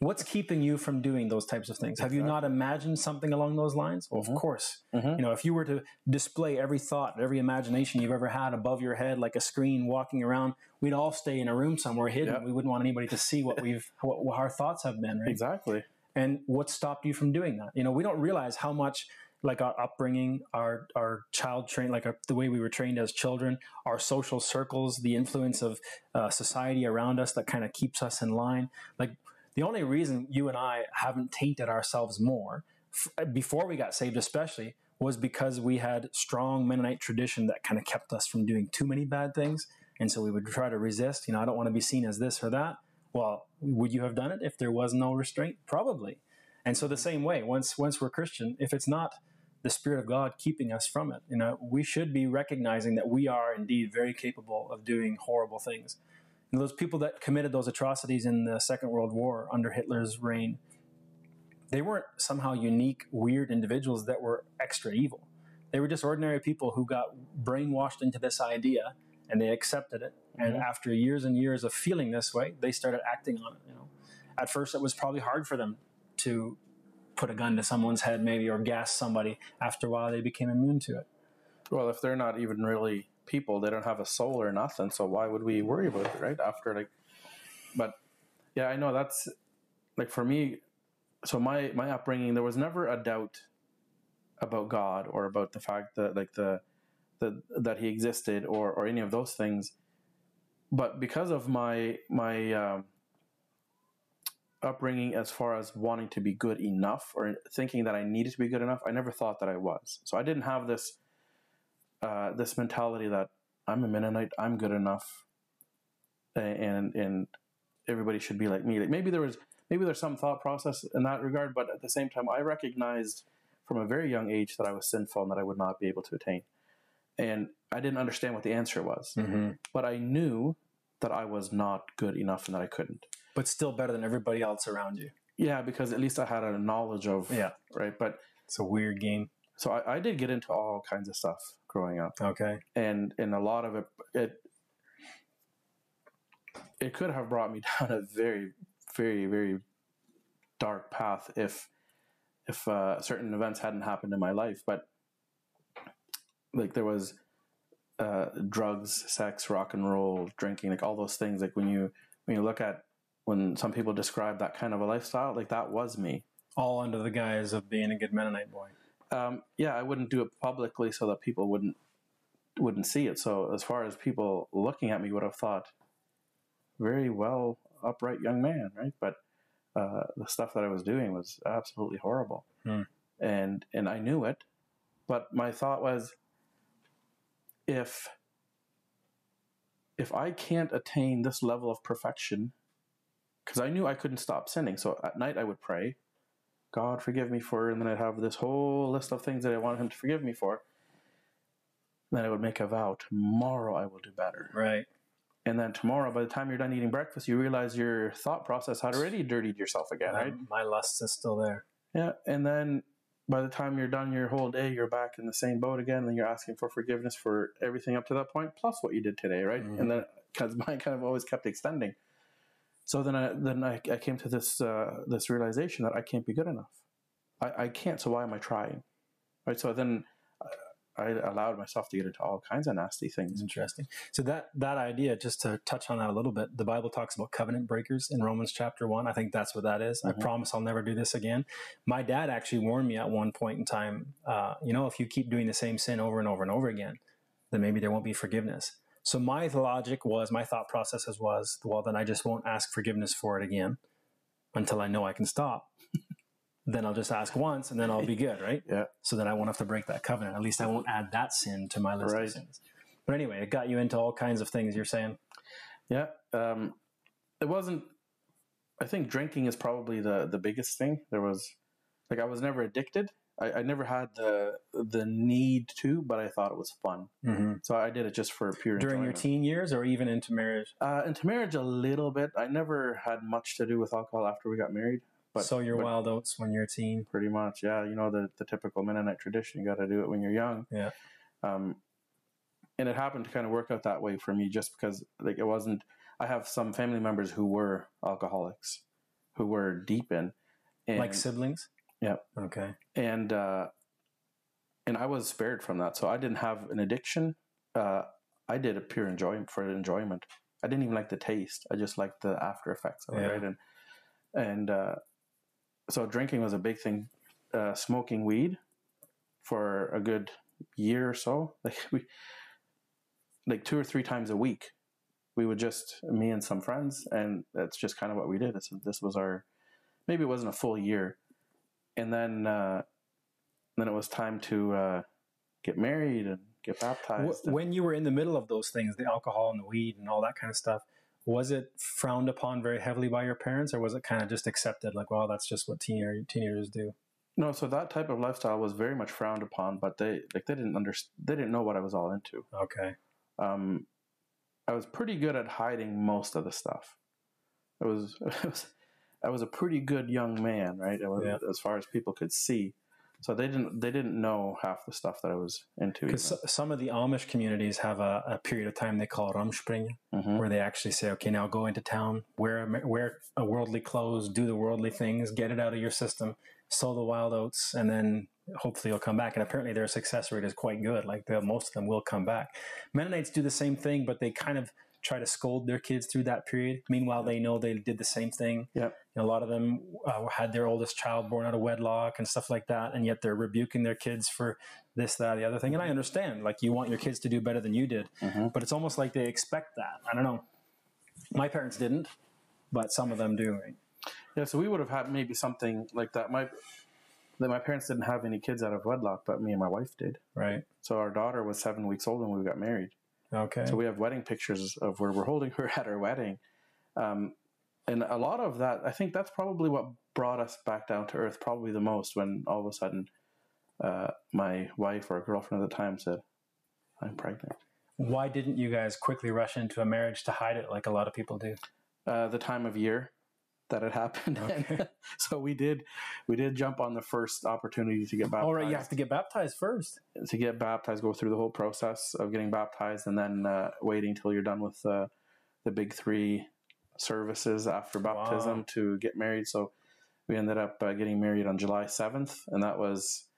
What's keeping you from doing those types of things? Have you not imagined something along those lines? Well, of course. Mhm. You know, if you were to display every thought, every imagination you've ever had above your head like a screen walking around, we'd all stay in a room somewhere hidden. Yep. We wouldn't want anybody to see what we've what, what our thoughts have been, right? exactly. and what stopped you from doing that you know we don't realize how much like our upbringing our our child train like our, the way we were trained as children our social circles the influence of uh, society around us that kind of keeps us in line like the only reason you and i haven't tainted ourselves more f- before we got saved especially was because we had strong mennonite tradition that kind of kept us from doing too many bad things and so we would try to resist you know i don't want to be seen as this or that well, would you have done it if there was no restraint? Probably. And so the same way, once once we're Christian, if it's not the Spirit of God keeping us from it, you know, we should be recognizing that we are indeed very capable of doing horrible things. And those people that committed those atrocities in the Second World War under Hitler's reign, they weren't somehow unique, weird individuals that were extra evil. They were just ordinary people who got brainwashed into this idea and they accepted it. And Mhm. after years and years of feeling this way, they started acting on it. You know, at first it was probably hard for them to put a gun to someone's head, maybe, or gas somebody. After a while, they became immune to it. Well, if they're not even really people, they don't have a soul or nothing. So why would we worry about it, right? After like, but yeah, I know that's like for me. So my my upbringing, there was never a doubt about God or about the fact that like the the that He existed or or any of those things. But because of my my um, upbringing, as far as wanting to be good enough or thinking that I needed to be good enough, I never thought that I was. So I didn't have this uh, this mentality that I'm a Mennonite, I'm good enough, and and everybody should be like me. Like maybe there was maybe there's some thought process in that regard, but at the same time, I recognized from a very young age that I was sinful and that I would not be able to attain, and I didn't understand what the answer was, Mm-hmm. but I knew that I was not good enough and that I couldn't. But still better than everybody else around you. Yeah, because at least I had a knowledge of Yeah. right. But It's a weird game. so I, I did get into all kinds of stuff growing up. Okay. and and a lot of it it it could have brought me down a very very very dark path if if uh, certain events hadn't happened in my life but like there was uh, drugs sex rock and roll drinking like all those things like when you when you look at when some people describe that kind of a lifestyle like that was me All under the guise of being a good Mennonite boy. Um, yeah, I wouldn't do it publicly so that people wouldn't wouldn't see it. So as far as people looking at me would have thought, very well upright young man, right? But uh, the stuff that I was doing was absolutely horrible, Hmm. and and I knew it. But my thought was, if if I can't attain this level of perfection, because I knew I couldn't stop sinning. So at night I would pray, God forgive me for, and then I'd have this whole list of things that I wanted Him to forgive me for. Then I would make a vow: tomorrow I will do better. Right. And then tomorrow, by the time you're done eating breakfast, you realize your thought process had already dirtied yourself again, right? Um, my lust is still there. Yeah, and then by the time you're done your whole day, you're back in the same boat again, and you're asking for forgiveness for everything up to that point, plus what you did today, right? Mhm. And then because mine kind of always kept extending. So then, I then I, I came to this uh, this realization that I can't be good enough. I, I can't. So why am I trying? right? So then uh, I allowed myself to get into all kinds of nasty things. Interesting. So that that idea, just to touch on that a little bit, the Bible talks about covenant breakers in Romans chapter one. I think that's what that is. Mhm. I promise I'll never do this again. My dad actually warned me at one point in time. Uh, you know, if you keep doing the same sin over and over and over again, then maybe there won't be forgiveness. So my logic was, my thought processes was, well, then I just won't ask forgiveness for it again until I know I can stop. then I'll just ask once, and then I'll be good, right? Yeah. So then I won't have to break that covenant. At least I won't add that sin to my list Right. of sins. But anyway, it got you into all kinds of things. You're saying, Yeah. Um, it wasn't. I think drinking is probably the the biggest thing. There was, like, I was never addicted. I, I never had the the need to, but I thought it was fun, so I did it just for pure during your teen years or even into marriage. Uh, into marriage, a little bit. I never had much to do with alcohol after we got married. But so your wild oats when you're a teen. pretty much, yeah. You know the the typical Mennonite tradition. You got to do it when you're young. Yeah. Um, and it happened to kind of work out that way for me, just because like it wasn't. I have some family members who were alcoholics, who were deep in, and like siblings? Yep. Okay. and uh, and I was spared from that. So I didn't have an addiction. Uh, I did it pure enjoyment for enjoyment. I didn't even like the taste. I just liked the after effects of it. Right? And and uh, so drinking was a big thing. Uh, smoking weed for a good year or so, like we, like two or three times a week, we would just me and some friends, and that's just kind of what we did. This, this was our maybe it wasn't a full year, and then uh, then it was time to uh, get married and get baptized. Wh- when you were in the middle of those things, the alcohol and the weed and all that kind of stuff, was it frowned upon very heavily by your parents, or was it kind of just accepted? Like, well, that's just what teenager, teenagers do. no, so that type of lifestyle was very much frowned upon, but they like they didn't understand. They didn't know what I was all into. Okay. um, I was pretty good at hiding most of the stuff. It was, it was I was a pretty good young man, right? Was, Yeah. As far as people could see, so they didn't they didn't know half the stuff that I was into. Because some of the Amish communities have a, a period of time they call Rumspringen, hmm where they actually say, okay, now go into town, wear wear a worldly clothes, do the worldly things, get it out of your system, sow the wild oats, and then hopefully you'll come back. And apparently their success rate is quite good. Like most of them will come back. Mennonites do the same thing, but they kind of try to scold their kids through that period. Meanwhile, they know they did the same thing. Yep. Know, a lot of them uh, had their oldest child born out of wedlock and stuff like that, and yet they're rebuking their kids for this, that, the other thing. And I understand, like you want your kids to do better than you did, Mhm. but it's almost like they expect that. I don't know. My parents didn't, but some of them do. Right? Yeah, so we would have had maybe something like that. My that my parents didn't have any kids out of wedlock, but me and my wife did. Right. So our daughter was seven weeks old when we got married. Okay. So we have wedding pictures of where we're holding her at our wedding. Um, and a lot of that, I think that's probably what brought us back down to earth probably the most when all of a sudden uh, my wife or girlfriend at the time said, I'm pregnant. Why didn't you guys quickly rush into a marriage to hide it like a lot of people do? Uh, the time of year that it happened. Okay. so we did, we did jump on the first opportunity to get baptized. All right, you have to get baptized first. to get baptized, go through the whole process of getting baptized, and then uh, waiting till you're done with uh, the big three services after baptism Wow. to get married. So we ended up uh, getting married on July 7th, and that was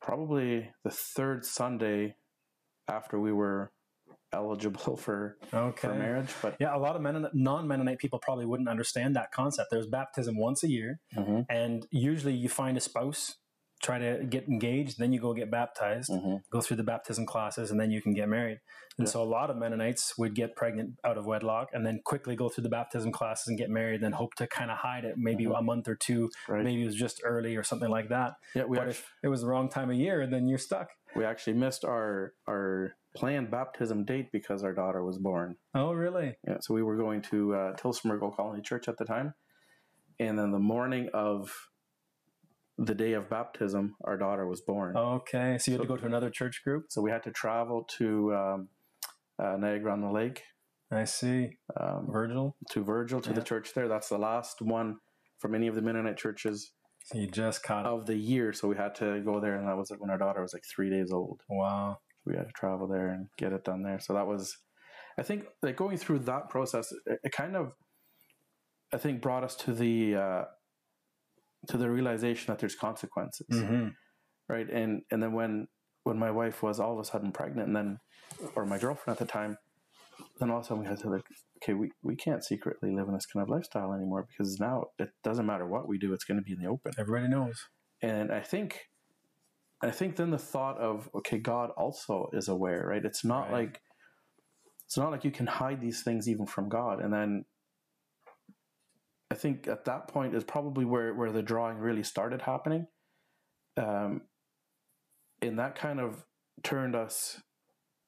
probably the third Sunday after we were eligible for, Okay. for marriage. But Yeah, a lot of Mennonite, non-Mennonite people probably wouldn't understand that concept. There's baptism once a year, Mhm, and usually you find a spouse, try to get engaged, then you go get baptized, mhm. go through the baptism classes, and then you can get married. And Yeah. so a lot of Mennonites would get pregnant out of wedlock, and then quickly go through the baptism classes and get married, then hope to kind of hide it, maybe Mhm. a month or two, right. maybe it was just early or something like that. yeah, we but actually, if it was the wrong time of year, then you're stuck. we actually missed our our planned baptism date because our daughter was born. Oh, really? Yeah, so we were going to uh, Tilsmergle Colony Church at the time, and then the morning of the day of baptism, our daughter was born. Okay, so you had to go to another church group. So we had to travel to um, uh, Niagara on the Lake, I see. um, Virgil. to Virgil, to the church there. That's the last one from any of the Mennonite churches So you just caught of the year. So we had to go there, and that was when our daughter was like three days old. Wow. we had to travel there and get it done there. So that was, I think, like going through that process, it, it kind of, I think, brought us to the uh, to the realization that there's consequences. hmm right? And and then when when my wife was all of a sudden pregnant, and then or my girlfriend at the time, then all of a sudden we had to like, okay, we, we can't secretly live in this kind of lifestyle anymore because now it doesn't matter what we do, it's going to be in the open. Everybody knows. And I think, I think then the thought of okay, God also is aware, right? It's not Right. like it's not like you can hide these things even from God. And then I think at that point is probably where where the drawing really started happening. Um, and that kind of turned us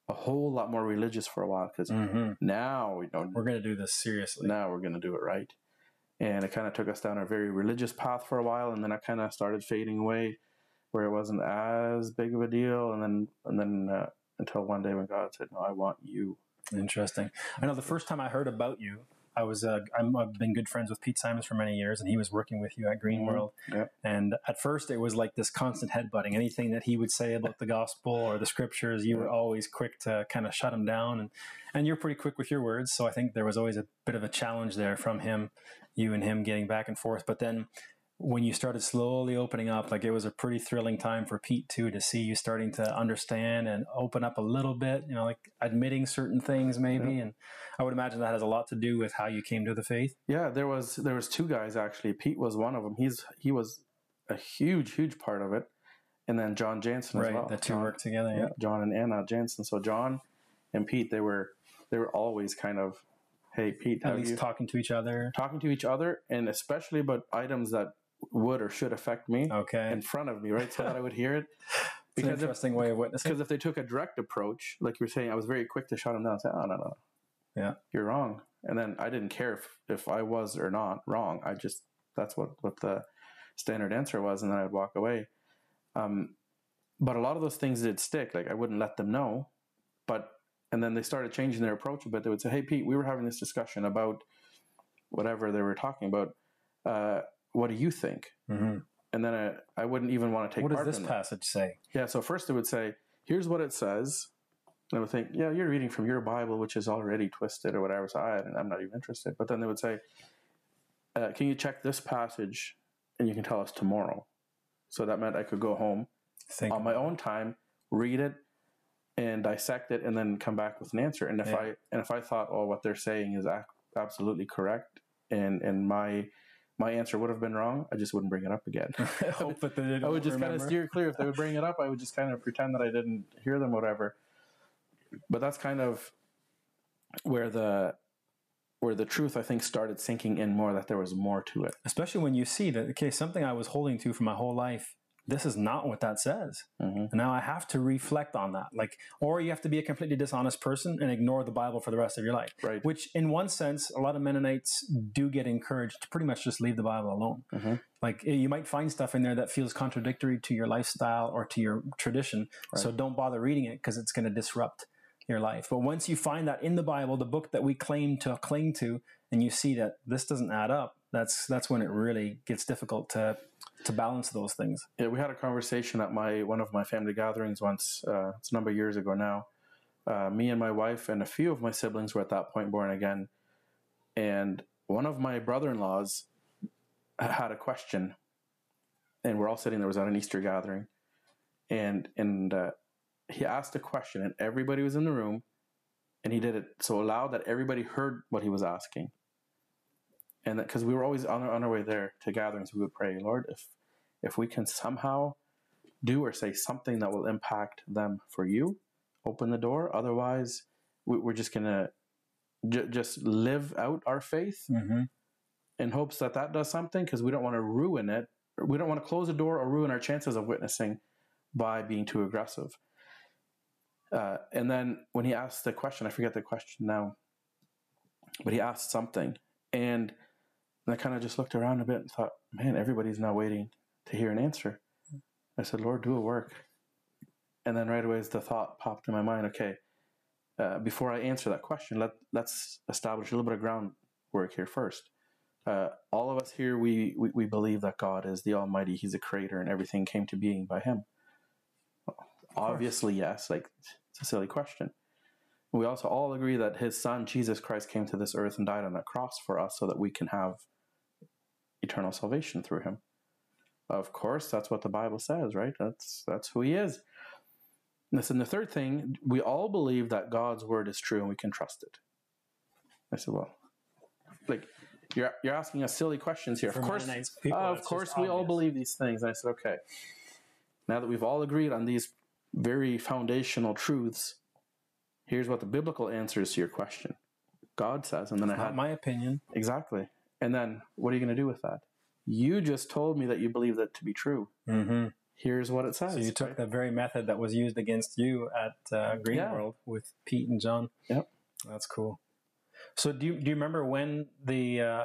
a whole lot more religious for a while because hmm now we don't We're going to do this seriously. now we're going to do it right. And it kind of took us down a very religious path for a while, and then I kind of started fading away, where it wasn't as big of a deal. And then, and then uh, until one day when God said, "No, I want you." Interesting. I know the first time I heard about you, I was uh, I'm, I've been good friends with Pete Simons for many years, and he was working with you at Green Mhm. World. Yep. And at first, it was like this constant headbutting. Anything that he would say about the gospel or the scriptures, you were always quick to kind of shut him down, and and you're pretty quick with your words. So I think there was always a bit of a challenge there from him, you and him getting back and forth. But then when you started slowly opening up, like it was a pretty thrilling time for Pete too to see you starting to understand and open up a little bit, you know, like admitting certain things maybe. And I would imagine that has a lot to do with how you came to the faith. Yeah, there was there was two guys actually. Pete was one of them. He's he was a huge huge part of it, and then John Jansen as Right. well. the two John- work together. yeah, Yeah. John and Anna Jansen. So John and Pete, they were they were always kind of, hey Pete, At least you talking to each other. talking to each other, and especially about items that would or should affect me Okay. in front of me, right? So that I would hear it. it's an Because if, interesting way of witnessing. because if they took a direct approach, like you were saying, I was very quick to shut them down and say, oh, no, no. Yeah. You're wrong. And then I didn't care if, if I was or not wrong. I just, that's what, what the standard answer was. And then I'd walk away. Um, but a lot of those things did stick. Like I wouldn't let them know. But, and then they started changing their approach a bit. They would say, hey, Pete, we were having this discussion about whatever they were talking about. Uh, what do you think? Mhm. And then I, I wouldn't even want to take part in it. What does this passage say? Yeah, so first it would say, here's what it says. And I would think, yeah, you're reading from your Bible, which is already twisted or whatever. So I, I'm not even interested. But then they would say, uh, can you check this passage and you can tell us tomorrow? So that meant I could go home Think on my own time, read it and dissect it, and then come back with an answer. And if Yeah. I and if I thought, oh, what they're saying is ac- absolutely correct, and and my my answer would have been wrong, I just wouldn't bring it up again. hope that they didn't I would just kind of steer clear. If they would bring it up, I would just kind of pretend that I didn't hear them, whatever. But that's kind of where the where the truth I think started sinking in more that there was more to it. especially when you see that okay something i was holding to for my whole life this is not what that says hmm and now i have to reflect on that like or you have to be a completely dishonest person and ignore the bible for the rest of your life Right. which in one sense a lot of mennonites do get encouraged to pretty much just leave the bible alone Mhm. like eh, you might find stuff in there that feels contradictory to your lifestyle or to your tradition Right. so don't bother reading it because it's going to disrupt your life but once you find that in the bible the book that we claim to cling to and you see that this doesn't add up that's that's when it really gets difficult to to balance those things Yeah, we had a conversation at my one of my family gatherings once. Uh, it's a number of years ago now. Uh, me and my wife and a few of my siblings were at that point born again, and one of my brother-in-laws had a question, and we're all sitting there. It was at an Easter gathering, and and uh, he asked a question, and everybody was in the room, and he did it so loud that everybody heard what he was asking. And because we were always on our, on our way there to gatherings, we would pray, Lord, if if we can somehow do or say something that will impact them for you, open the door. Otherwise, we, we're just gonna j- just live out our faith mm-hmm. in hopes that that does something because we don't want to ruin it. We don't want to close the door or ruin our chances of witnessing by being too aggressive. Uh, and then when he asked the question, I forget the question now, but he asked something, and, and I kind of just looked around a bit and thought, man, everybody's now waiting to hear an answer. I said, Lord, do a work. And then right away, as the thought popped in my mind, okay, uh, before I answer that question, let let's establish a little bit of groundwork here first. Uh, all of us here, we, we we believe that God is the Almighty. He's a creator, and everything came to being by Him. Obviously, yes. Like it's a silly question. We also all agree that His Son Jesus Christ came to this earth and died on a cross for us, so that we can have eternal salvation through Him. Of course, that's what the Bible says, right? That's that's who he is. Listen, the third thing, we all believe that God's word is true and we can trust it. I said, well, like you're you're asking us silly questions here. For of course, people, uh, of course, we all believe these things. And I said, okay. Now that we've all agreed on these very foundational truths, here's what the biblical answer is to your question. God says, and then I Not had my opinion. exactly. And then what are you going to do with that? You just told me that you believe that to be true. Mm-hmm. Here's what it says. So you took right? the very method that was used against you at uh, Green Yeah. World with Pete and John. Yep. That's cool. So do you, do you remember when the uh,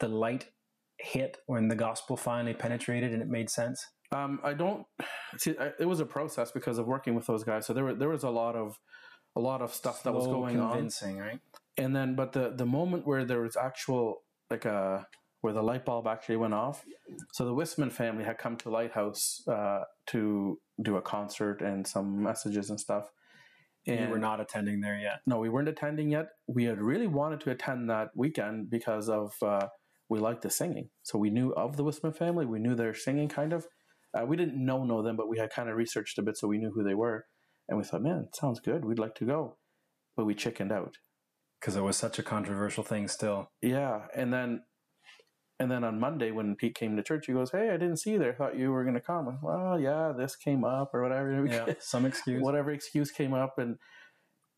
the light hit when the gospel finally penetrated and it made sense? Um, I don't see. I, it was a process because of working with those guys. So there were there was a lot of a lot of stuff that was Slow going on. convincing, right? and then but the the moment where there was actual like a where the light bulb actually went off. So the wisman family had come to lighthouse uh, to do a concert and some messages and stuff. And you were not attending there yet. no we weren't attending yet. We had really wanted to attend that weekend because of uh, we liked the singing. So we knew of the wisman family. We knew their singing kind of. Uh, we didn't know know them but we had kind of researched a bit so we knew who they were. And we thought man it sounds good. We'd like to go. But we chickened out. Because it was such a controversial thing still. Yeah, and then and then on Monday when Pete came to church, he goes, "Hey, I didn't see you there. Thought you were going to come." I'm, well, yeah, this came up or whatever. Yeah, some excuse. whatever excuse came up, and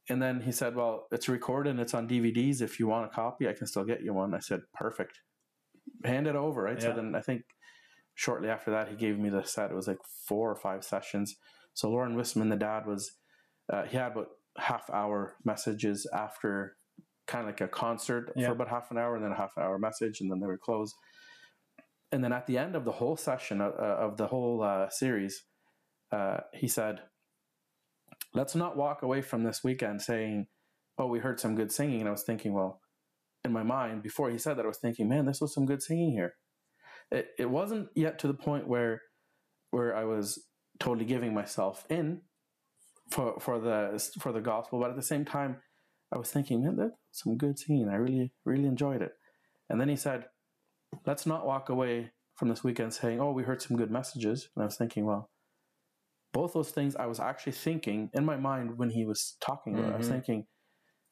and then he said, "Well, it's recorded and it's on DVDs. If you want a copy, I can still get you one." I said, "Perfect. Hand it over." Right. So Yeah. then I think shortly after that, he gave me the set. It was like four or five sessions. So Lauren Wisman, the dad, was uh, he had about half hour messages after kind of like a concert Yeah. for about half an hour and then a half an hour message and then they would close. And then at the end of the whole session uh, of the whole uh, series uh, he said let's not walk away from this weekend saying oh we heard some good singing and i was thinking well in my mind before he said that i was thinking man this was some good singing here. It, it wasn't yet to the point where where i was totally giving myself in for for the for the gospel but at the same time i was thinking man that's some good scene. i really really enjoyed it and then he said let's not walk away from this weekend saying oh we heard some good messages and i was thinking well both those things i was actually thinking in my mind when he was talking it. i was Mhm. thinking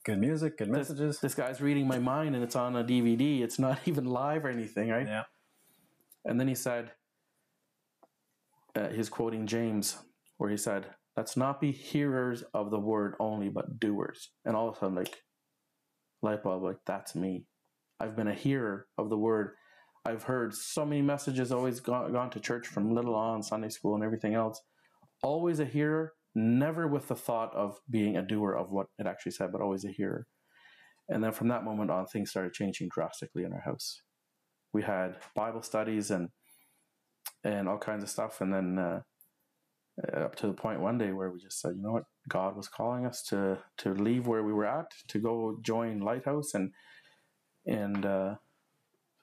Good music, good This- messages. this guy's reading my mind and it's on a dvd it's not even live or anything right yeah. and then he said, uh, he's quoting James, where he said, Let's not be hearers of the word only, but doers. And all of a sudden, like, light bulb, like, that's me. I've been a hearer of the word. I've heard so many messages, always gone, gone to church from little on, Sunday school, and everything else. Always a hearer, never with the thought of being a doer of what it actually said, but always a hearer. And then from that moment on, things started changing drastically in our house we had Bible studies and and all kinds of stuff, and then uh, up to the point one day where we just said, you know what, God was calling us to to leave where we were at to go join Lighthouse, and and uh,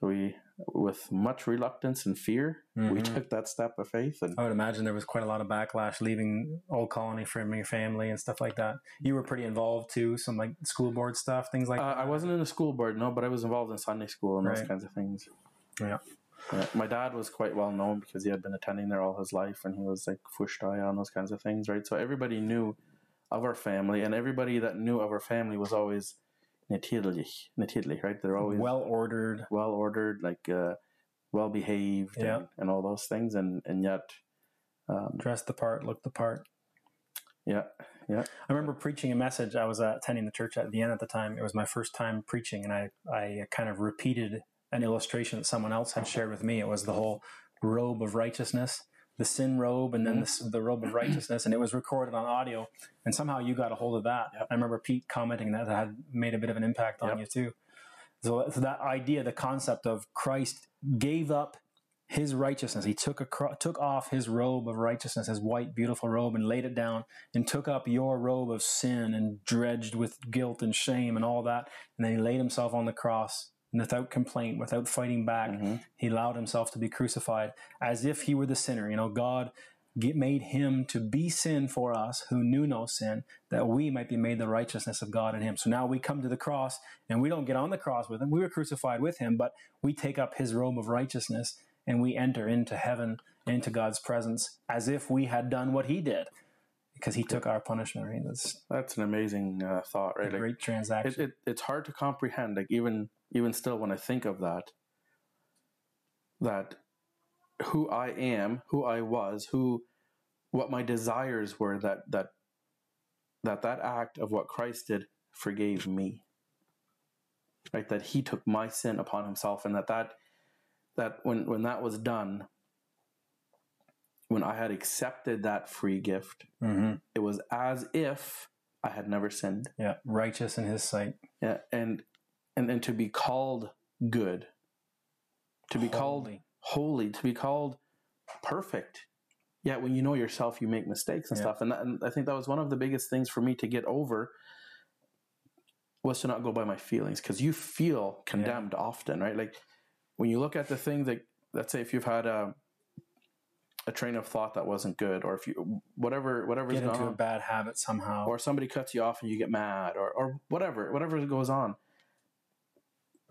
so we, with much reluctance and fear, we Mhm. took that step of faith, and I would imagine there was quite a lot of backlash leaving Old Colony from your family and stuff like that. You were pretty involved too, some like school board stuff, things like uh, that. I wasn't in the school board, no, but I was involved in Sunday school and those kinds of things. Yeah. Yeah, my dad was quite well known because he had been attending there all his life, and he was like Fushtai on those kinds of things, right? So everybody knew of our family, and everybody that knew of our family was always natidlich, natidlich, right? They're always well, ordered, well ordered. like uh, well behaved, Yeah. and, and all those things, and and yet, um, dressed the part, looked the part. yeah, yeah, I remember preaching a message. I was uh, attending the church at the end at the time. It was my first time preaching, and I, I kind of repeated an illustration that someone else had shared with me. It was the whole robe of righteousness, the sin robe, and then mm-hmm. the, the robe of righteousness. And it was recorded on audio. And somehow you got a hold of that. Yep. I remember Pete commenting that that had made a bit of an impact on Yep. you too. So, so that idea, the concept of Christ gave up his righteousness. He took a took off his robe of righteousness, his white beautiful robe, and laid it down, and took up your robe of sin and dredged with guilt and shame and all that. And then he laid himself on the cross and without complaint, without fighting back. Mhm. He allowed himself to be crucified as if he were the sinner. You know, God get, made him to be sin for us who knew no sin, that we might be made the righteousness of God in him. So now we come to the cross and we don't get on the cross with him. We were crucified with him, but we take up his robe of righteousness and we enter into heaven, into God's presence, as if we had done what He did, because He took our punishment. Right? That's That's an amazing uh, thought, right? Like, great transaction. it, it, it's hard to comprehend like even even still when i think of that that who i am who i was who what my desires were that that that that act of what christ did forgave me. Right? That he took my sin upon himself and that that that when when that was done when i had accepted that free gift hmm it was as if i had never sinned. Yeah, righteous in His sight. yeah, and and then to be called good, to be called Holy. holy, to be called perfect. Yet when you know yourself, you make mistakes and Yeah. stuff, and, that, and I think that was one of the biggest things for me to get over was to not go by my feelings because you feel condemned often, right? Like when you look at the thing that, let's say, if you've had a a train of thought that wasn't good, or if you whatever whatever Get into a bad habit somehow. or somebody cuts you off and you get mad or, or whatever whatever goes on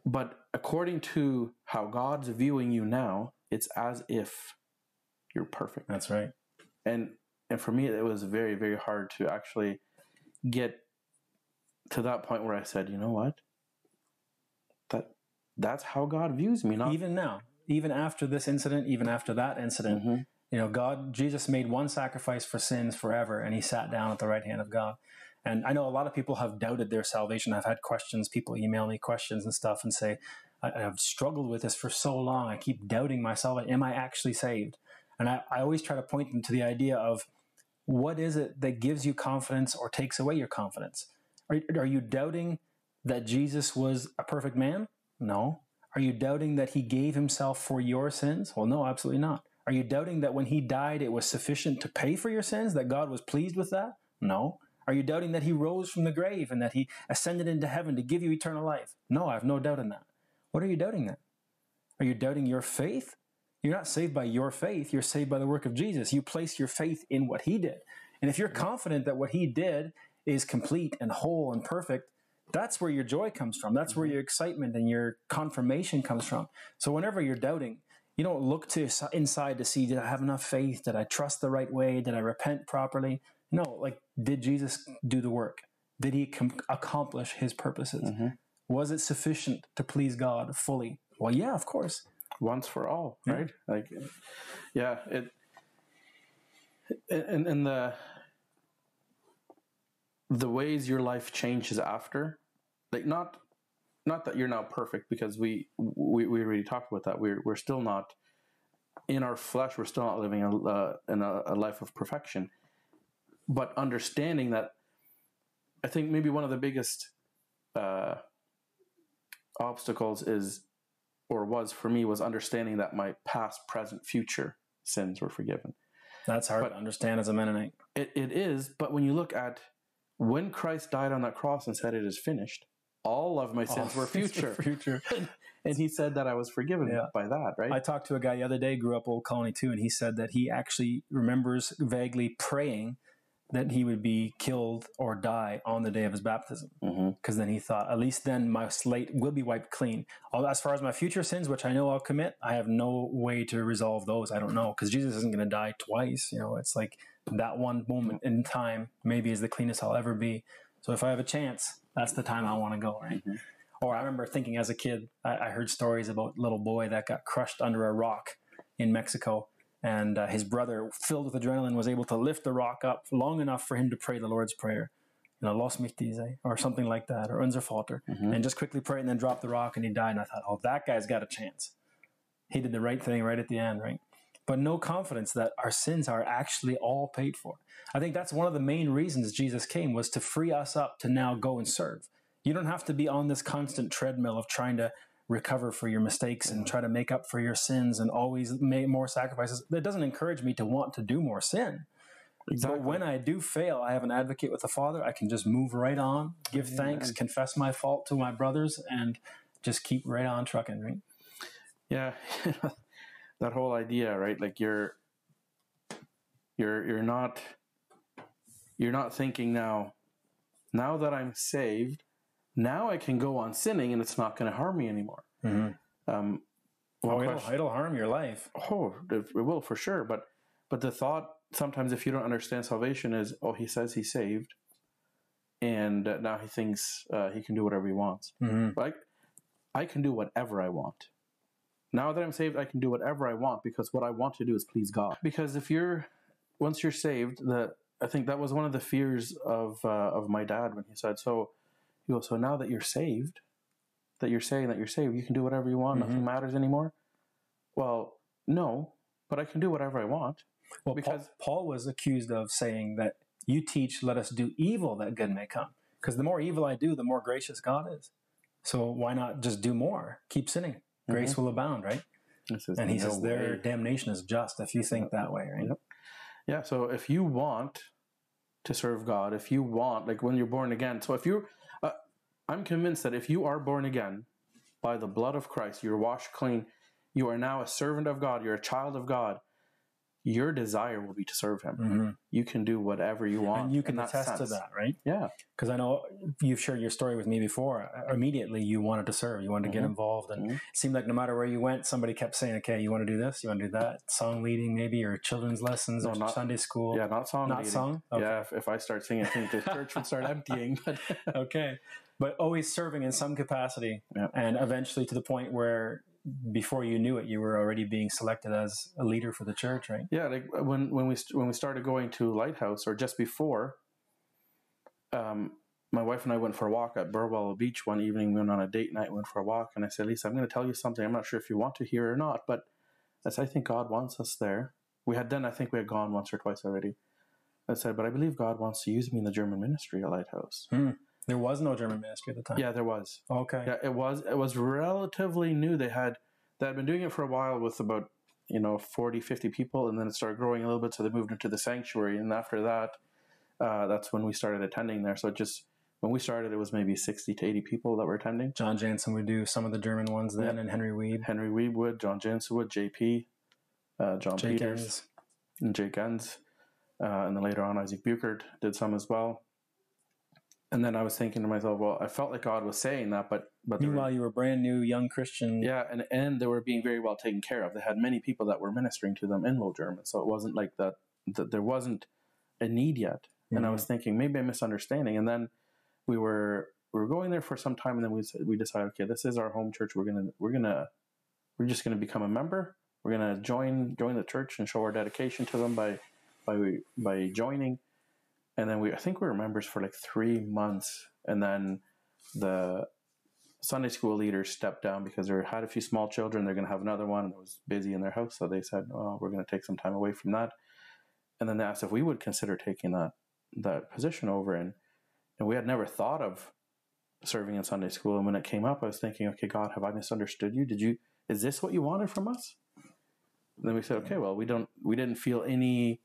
but according to how god's viewing you now it's as if you're perfect That's right. and and for me it was very very hard to actually get to that point where i said you know what that that's how god views me not Even now, even after this incident, even after that incident, Mhm. you know, God, Jesus made one sacrifice for sins forever, and He sat down at the right hand of God. And I know a lot of people have doubted their salvation. I've had questions. People email me questions and stuff and say, I've struggled with this for so long. I keep doubting myself. Am I actually saved? And I, I always try to point them to the idea of what is it that gives you confidence or takes away your confidence? Are, are you doubting that Jesus was a perfect man? No. Are you doubting that he gave himself for your sins? Well, no, absolutely not. Are you doubting that when he died, it was sufficient to pay for your sins, that God was pleased with that? No. Are you doubting that he rose from the grave and that he ascended into heaven to give you eternal life? No, I have no doubt in that. What are you doubting then? Are you doubting your faith? You're not saved by your faith, you're saved by the work of Jesus. You place your faith in what he did. And if you're confident that what he did is complete and whole and perfect, that's where your joy comes from. That's where mm-hmm. your excitement and your confirmation comes from. So whenever you're doubting, you don't look to inside to see did I have enough faith? Did I trust the right way? Did I repent properly? No, like did Jesus do the work? Did he com- accomplish his purposes? Mhm. Was it sufficient to please God fully? Well, yeah, of course. once for all, Yeah. right? Like, yeah, it, and and the the ways your life changes after, like not not that you're now perfect because we we, we already talked about that. We're we're still not in our flesh. We're still not living a, uh, in a, a life of perfection, but understanding that, I think maybe one of the biggest uh, obstacles is or was for me was understanding that my past, present, future sins were forgiven. That's hard But- to understand as a Mennonite. It, it is, but when you look at when Christ died on that cross and said, It is finished, all of my sins Oh, were future. future. and he said that I was forgiven Yeah. by that, right? I talked to a guy the other day, grew up Old Colony too, and he said that he actually remembers vaguely praying that he would be killed or die on the day of his baptism. Because then he thought, at least then my slate will be wiped clean. As far as my future sins, which I know I'll commit, I have no way to resolve those. I don't know because Jesus isn't going to die twice. You know, it's like that one moment in time maybe is the cleanest I'll ever be. So if I have a chance, that's the time I want to go. Right. Mhm. Or I remember thinking as a kid, I, I heard stories about a little boy that got crushed under a rock in Mexico. And uh, his brother, filled with adrenaline, was able to lift the rock up long enough for him to pray the Lord's Prayer. You know, Los Mitize, or something like that, or Unser Vater, Mhm. and just quickly pray and then drop the rock and he died. And I thought, oh, that guy's got a chance. He did the right thing right at the end, right? But no confidence that our sins are actually all paid for. I think that's one of the main reasons Jesus came was to free us up to now go and serve. You don't have to be on this constant treadmill of trying to recover for your mistakes and try to make up for your sins and always make more sacrifices. That doesn't encourage me to want to do more sin. Exactly. But when I do fail, I have an advocate with the Father. I can just move right on, give thanks, confess my fault to my brothers, and just keep right on trucking, right? yeah, that whole idea, right? Like you're you're you're not you're not thinking now. Now that I'm saved, now I can go on sinning, and it's not going to harm me anymore. Mm-hmm. um, Oh, it'll, it'll harm your life. oh, it, it will for sure. But but the thought sometimes, if you don't understand salvation, is oh, he says he's saved, and uh, now he thinks uh, he can do whatever he wants. hmm Like I can do whatever I want. Now that I'm saved, I can do whatever I want because what I want to do is please God. Because if you're once you're saved, that I think that was one of the fears of uh, of my dad when he said, "So, he goes, so now that you're saved, that you're saying that you're saved, you can do whatever you want. Nothing matters anymore." Well, no, but I can do whatever I want. Well, Because- because Paul, was accused of saying that you teach, let us do evil that good may come. Because the more evil I do, the more gracious God is. So why not just do more? Keep sinning. Grace will abound, right? And he Mm-hmm. "No says their damnation is just if you think that way, right? Yep. Yeah, so if you want to serve God, if you want, like when you're born again, so if you, uh, I'm convinced that if you are born again by the blood of Christ, you're washed clean, you are now a servant of God, you're a child of God, your desire will be to serve Him. hmm You can do whatever you want. And you can attest to that, right? Yeah, Because I know you've shared your story with me before. Immediately, you wanted to serve. You wanted to get Mhm. involved, and Mhm. it seemed like no matter where you went, somebody kept saying, "Okay, you want to do this? You want to do that? Song leading, maybe, or children's lessons, No, or not- Sunday school." yeah, not song not leading. song. Okay. Yeah, if, if I start singing, I think the church would start emptying. But okay but always serving in some capacity Yeah. and eventually to the point where before you knew it you were already being selected as a leader for the church right Yeah, like uh, when when we when we started going to Lighthouse, or just before, um, my wife and I went for a walk at Burwell Beach one evening. We went on a date night, went for a walk, and I said, "Lisa, I'm going to tell you something. I'm not sure if you want to hear or not, but I said, I think God wants us there. We had done, I think we had gone once or twice already. I said, but I believe God wants to use me in the German ministry at Lighthouse. There was no german ministry at the time Yeah, there was. okay Yeah, it was. It was relatively new. They had they had been doing it for a while with about you know 40, 50 people, and then it started growing a little bit. So they moved into the sanctuary, and after that, uh, that's when we started attending there. So it just when we started, it was maybe sixty to eighty people that were attending. john jansen would do some of the german ones then and henry weed Henry Weedwood, John Jansen Jensenwood, JP, uh, John jake Peters, Enns. and Jake Enns, uh, and then later on Isaac Buchert did some as well. And then I was thinking to myself, well, I felt like God was saying that, but but there were- meanwhile you were a brand new young christian Yeah, and and they were being very well taken care of. They had many people that were ministering to them in Low German, so it wasn't like that. That there wasn't a need yet. And I mm-hmm. was thinking maybe I'm misunderstanding. And then we were we were going there for some time, and then we we decided, okay, this is our home church. We're gonna we're gonna we're just gonna become a member. We're gonna join join the church and show our dedication to them by by by joining. And then we I think we were members for like three months, and then the Sunday school leaders stepped down because they had a few small children. They're going to have another one that was busy in their house. So they said, oh, we're going to take some time away from that. And then they asked if we would consider taking that, that position over. And, and we had never thought of serving in Sunday school. And when it came up, I was thinking, okay, God, have I misunderstood you? Did you, is this what you wanted from us? And then we said, okay, well, we don't, we didn't feel any,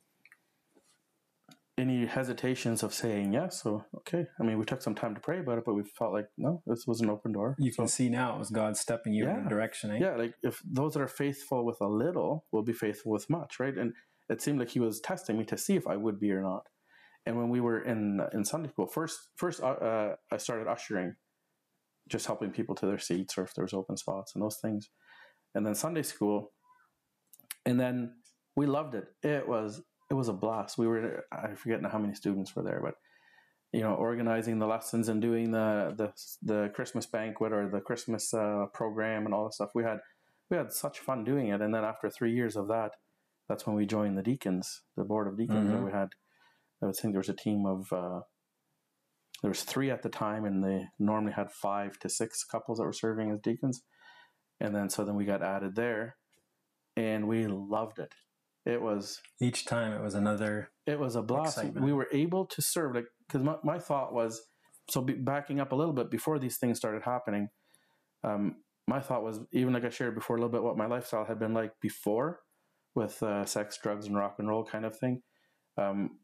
any hesitations of saying yes. So, okay. I mean, we took some time to pray about it, but we felt like, no, this was an open door. you So- can see now it was god stepping you in Yeah. a direction eh? yeah, like if those that are faithful with a little will be faithful with much, right? And it seemed like he was testing me to see if I would be or not. And when we were in in Sunday school, first first uh, uh, I started ushering, just helping people to their seats or if there was open spots and those things. And then Sunday school, and then we loved it. It was it was a blast. We were I forget how many students were there, but you know, organizing the lessons and doing the the the Christmas banquet or the Christmas uh, program and all that stuff. We had we had such fun doing it. And then after three years of that, that's when we joined the deacons, the board of deacons. Mhm. And we had, I would think there was a team of, uh, there was three at the time, and they normally had five to six couples that were serving as deacons. And then so then we got added there, and we loved it. It was each time it was another it was a blast. Excitement. We were able to serve, like, because my, my thought was, so be, backing up a little bit before these things started happening, um, my thought was, even like I shared before a little bit, what my lifestyle had been like before with uh, sex, drugs, and rock and roll kind of thing. Um,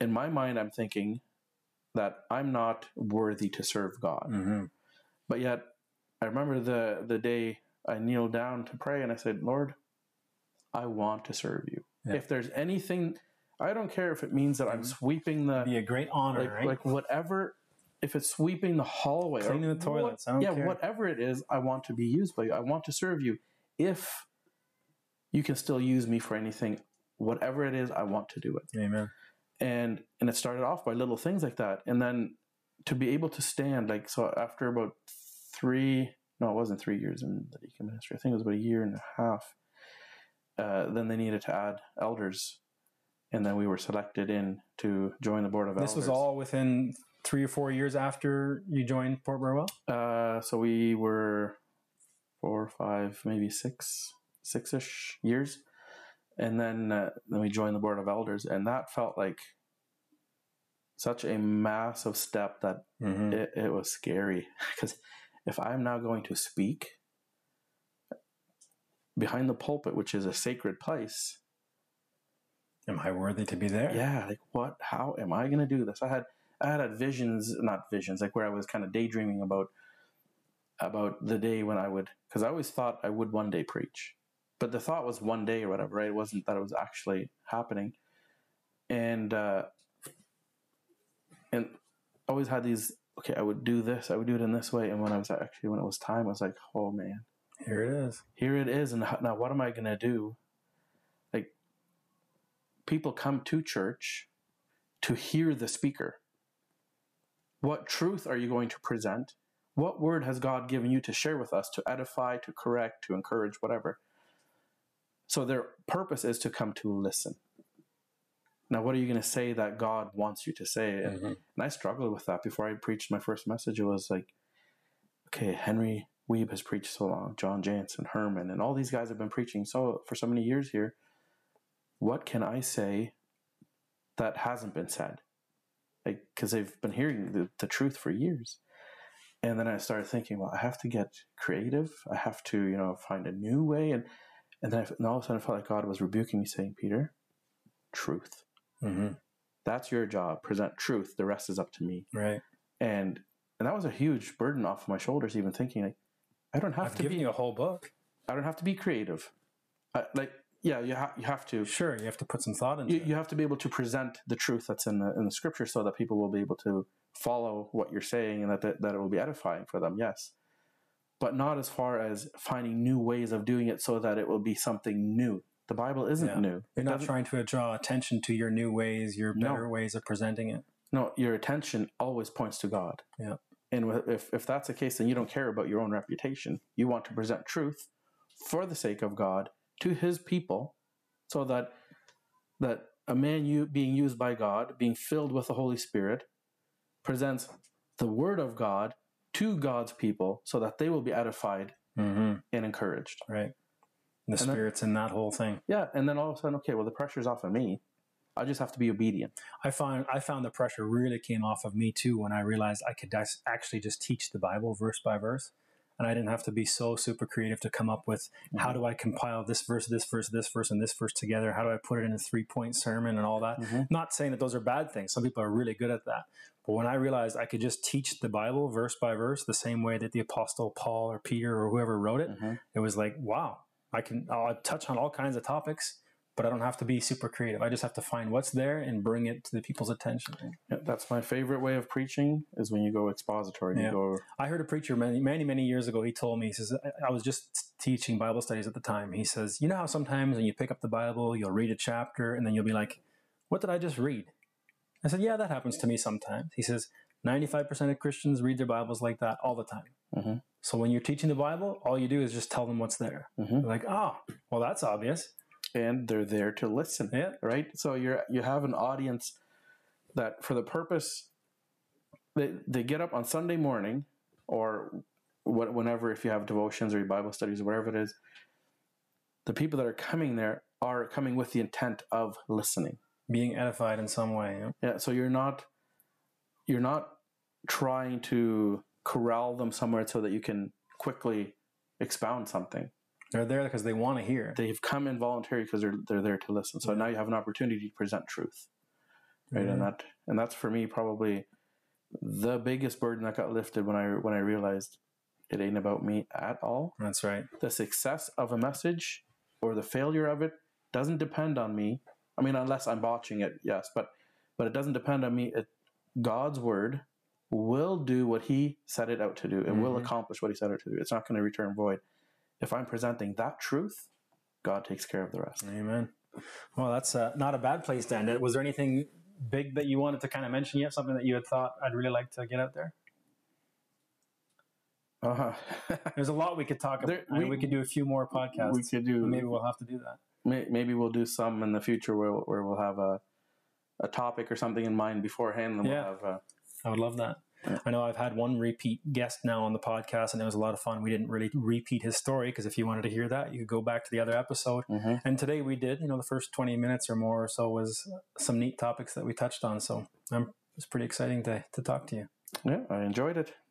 in my mind, I'm thinking that I'm not worthy to serve God. hmm But yet, I remember the the day I kneeled down to pray and I said, Lord, I want to serve you. Yeah. If there's anything, I don't care if it means that I'm mm-hmm. sweeping the be a great honor like, right like whatever. If it's sweeping the hallway, or Cleaning the what- toilets, I don't yeah, care. whatever it is, I want to be used by you. I want to serve you if you can still use me for anything, whatever it is, I want to do it. Amen. And and it started off by little things like that, and then to be able to stand like so after about three no, it wasn't three years in the deacon ministry. I think it was about a year and a half. Uh, then they needed to add elders, and then we were selected in to join the board of This elders. This was all within three or four years after you joined Port Burwell. Uh, so we were four, five, maybe six, six-ish years, and then uh, then we joined the board of elders, and that felt like such a massive step that Mm-hmm. it, it was scary because if I'm now going to speak behind the pulpit, which is a sacred place, Am I worthy to be there? yeah, like what? How am I going to do this? I had I had visions, not visions, like where I was kind of daydreaming about about the day when I would, because I always thought I would one day preach, but the thought was one day or whatever. Right? It wasn't that it was actually happening, and uh, and I always had these. Okay, I would do this. I would do it in this way, and when I was actually when it was time, I was like, oh man, Here it is. here it is and now what am i going to do? Like people come to church to hear the speaker. What truth are you going to present? What word has god given you to share with us to edify to correct to encourage whatever? So their purpose is to come to listen. Now what are you going to say that god wants you to say? And, Mhm. and i struggled with that before i preached my first message. It was like okay henry Weeb has preached so long, John Jansen, Herman, and all these guys have been preaching so for so many years here. What can I say that hasn't been said? Like, because they've been hearing the, the truth for years. And then I started thinking, well, I have to get creative. I have to, you know, find a new way. And and then I, and all of a sudden, I felt like God was rebuking me, saying, "Peter, truth. Mm-hmm. That's your job. Present truth. The rest is up to me." Right. And and that was a huge burden off my shoulders. Even thinking, like, I don't have I've to given be you a whole book. I don't have to be creative. Uh, like, yeah, you, ha- you have to. Sure, you have to put some thought into You, it. you have to be able to present the truth that's in the in the scripture, so that people will be able to follow what you're saying, and that that, that it will be edifying for them. Yes, but not as far as finding new ways of doing it, so that it will be something new. The Bible isn't Yeah. new. You're not trying to draw attention to your new ways, your No. better ways of presenting it. No, your attention always points to God. Yeah. And if, if that's the case, then you don't care about your own reputation. You want to present truth for the sake of God to his people so that that a man you being used by God, being filled with the Holy Spirit, presents the word of God to God's people so that they will be edified Mm-hmm. and encouraged. Right. And the And then- spirit's in that whole thing. Yeah, and then all of a sudden, okay, well the pressure's off of me. I just have to be obedient. I found I found the pressure really came off of me too when I realized I could dis- actually just teach the Bible verse by verse, and I didn't have to be so super creative to come up with how do I compile this verse, this verse, this verse, and this verse together? How do I put it in a three point sermon and all that? Mhm. Not saying that those are bad things. Some people are really good at that. But when I realized I could just teach the Bible verse by verse the same way that the Apostle Paul or Peter or whoever wrote it, Mhm. it was like, wow, I can I'll touch on all kinds of topics, but I don't have to be super creative. I just have to find what's there and bring it to the people's attention. Yeah, that's my favorite way of preaching is when you go expository. Yeah. Go I heard a preacher many, many, many years ago. He told me, he says, I- was just teaching Bible studies at the time. He says, you know how sometimes when you pick up the Bible, you'll read a chapter and then you'll be like, what did I just read? I said, yeah, that happens to me sometimes. He says, 95% of Christians read their Bibles like that all the time. Mhm. So when you're teaching the Bible, all you do is just tell them what's there. Mhm. Like, oh, well, that's obvious. And they're there to listen. Yeah. right? So you're you have an audience that for the purpose they they get up on Sunday morning or what whenever if you have devotions or your Bible studies or whatever it is, the people that are coming there are coming with the intent of listening. Being edified in some way. know? Yeah, so you're not you're not trying to corral them somewhere so that you can quickly expound something. They're there because they want to hear. They've come involuntarily because they're they're there to listen. So now you have an opportunity to present truth. right and that and that's for me probably the biggest burden that got lifted when i when i realized it ain't about me at all That's right. the success of a message or the failure of it doesn't depend on me i mean unless i'm botching it yes but but it doesn't depend on me it, god's word will do what he set it out to do it will Mhm. accomplish what he set it to do it's not going to return void if I'm presenting that truth, God takes care of the rest. Amen. Well, that's uh, not a bad place to end it. Was there anything big that you wanted to kind of mention yet? Something that you had thought I'd really like to get out there? Uh-huh. There's a lot we could talk about. There- I mean, we- we could do a few more podcasts. we could do Maybe we'll have to do that. may- maybe we'll do some in the future where, where we'll have a a topic or something in mind beforehand and Yeah. we'll have uh, I would love that. Yeah. I know I've had one repeat guest now on the podcast, and it was a lot of fun. We didn't really repeat his story because if you wanted to hear that, you could go back to the other episode. mhm. And today we did. You know, the first twenty minutes or more or so was some neat topics that we touched on. So um, it was pretty exciting to to talk to you. yeah, I enjoyed it.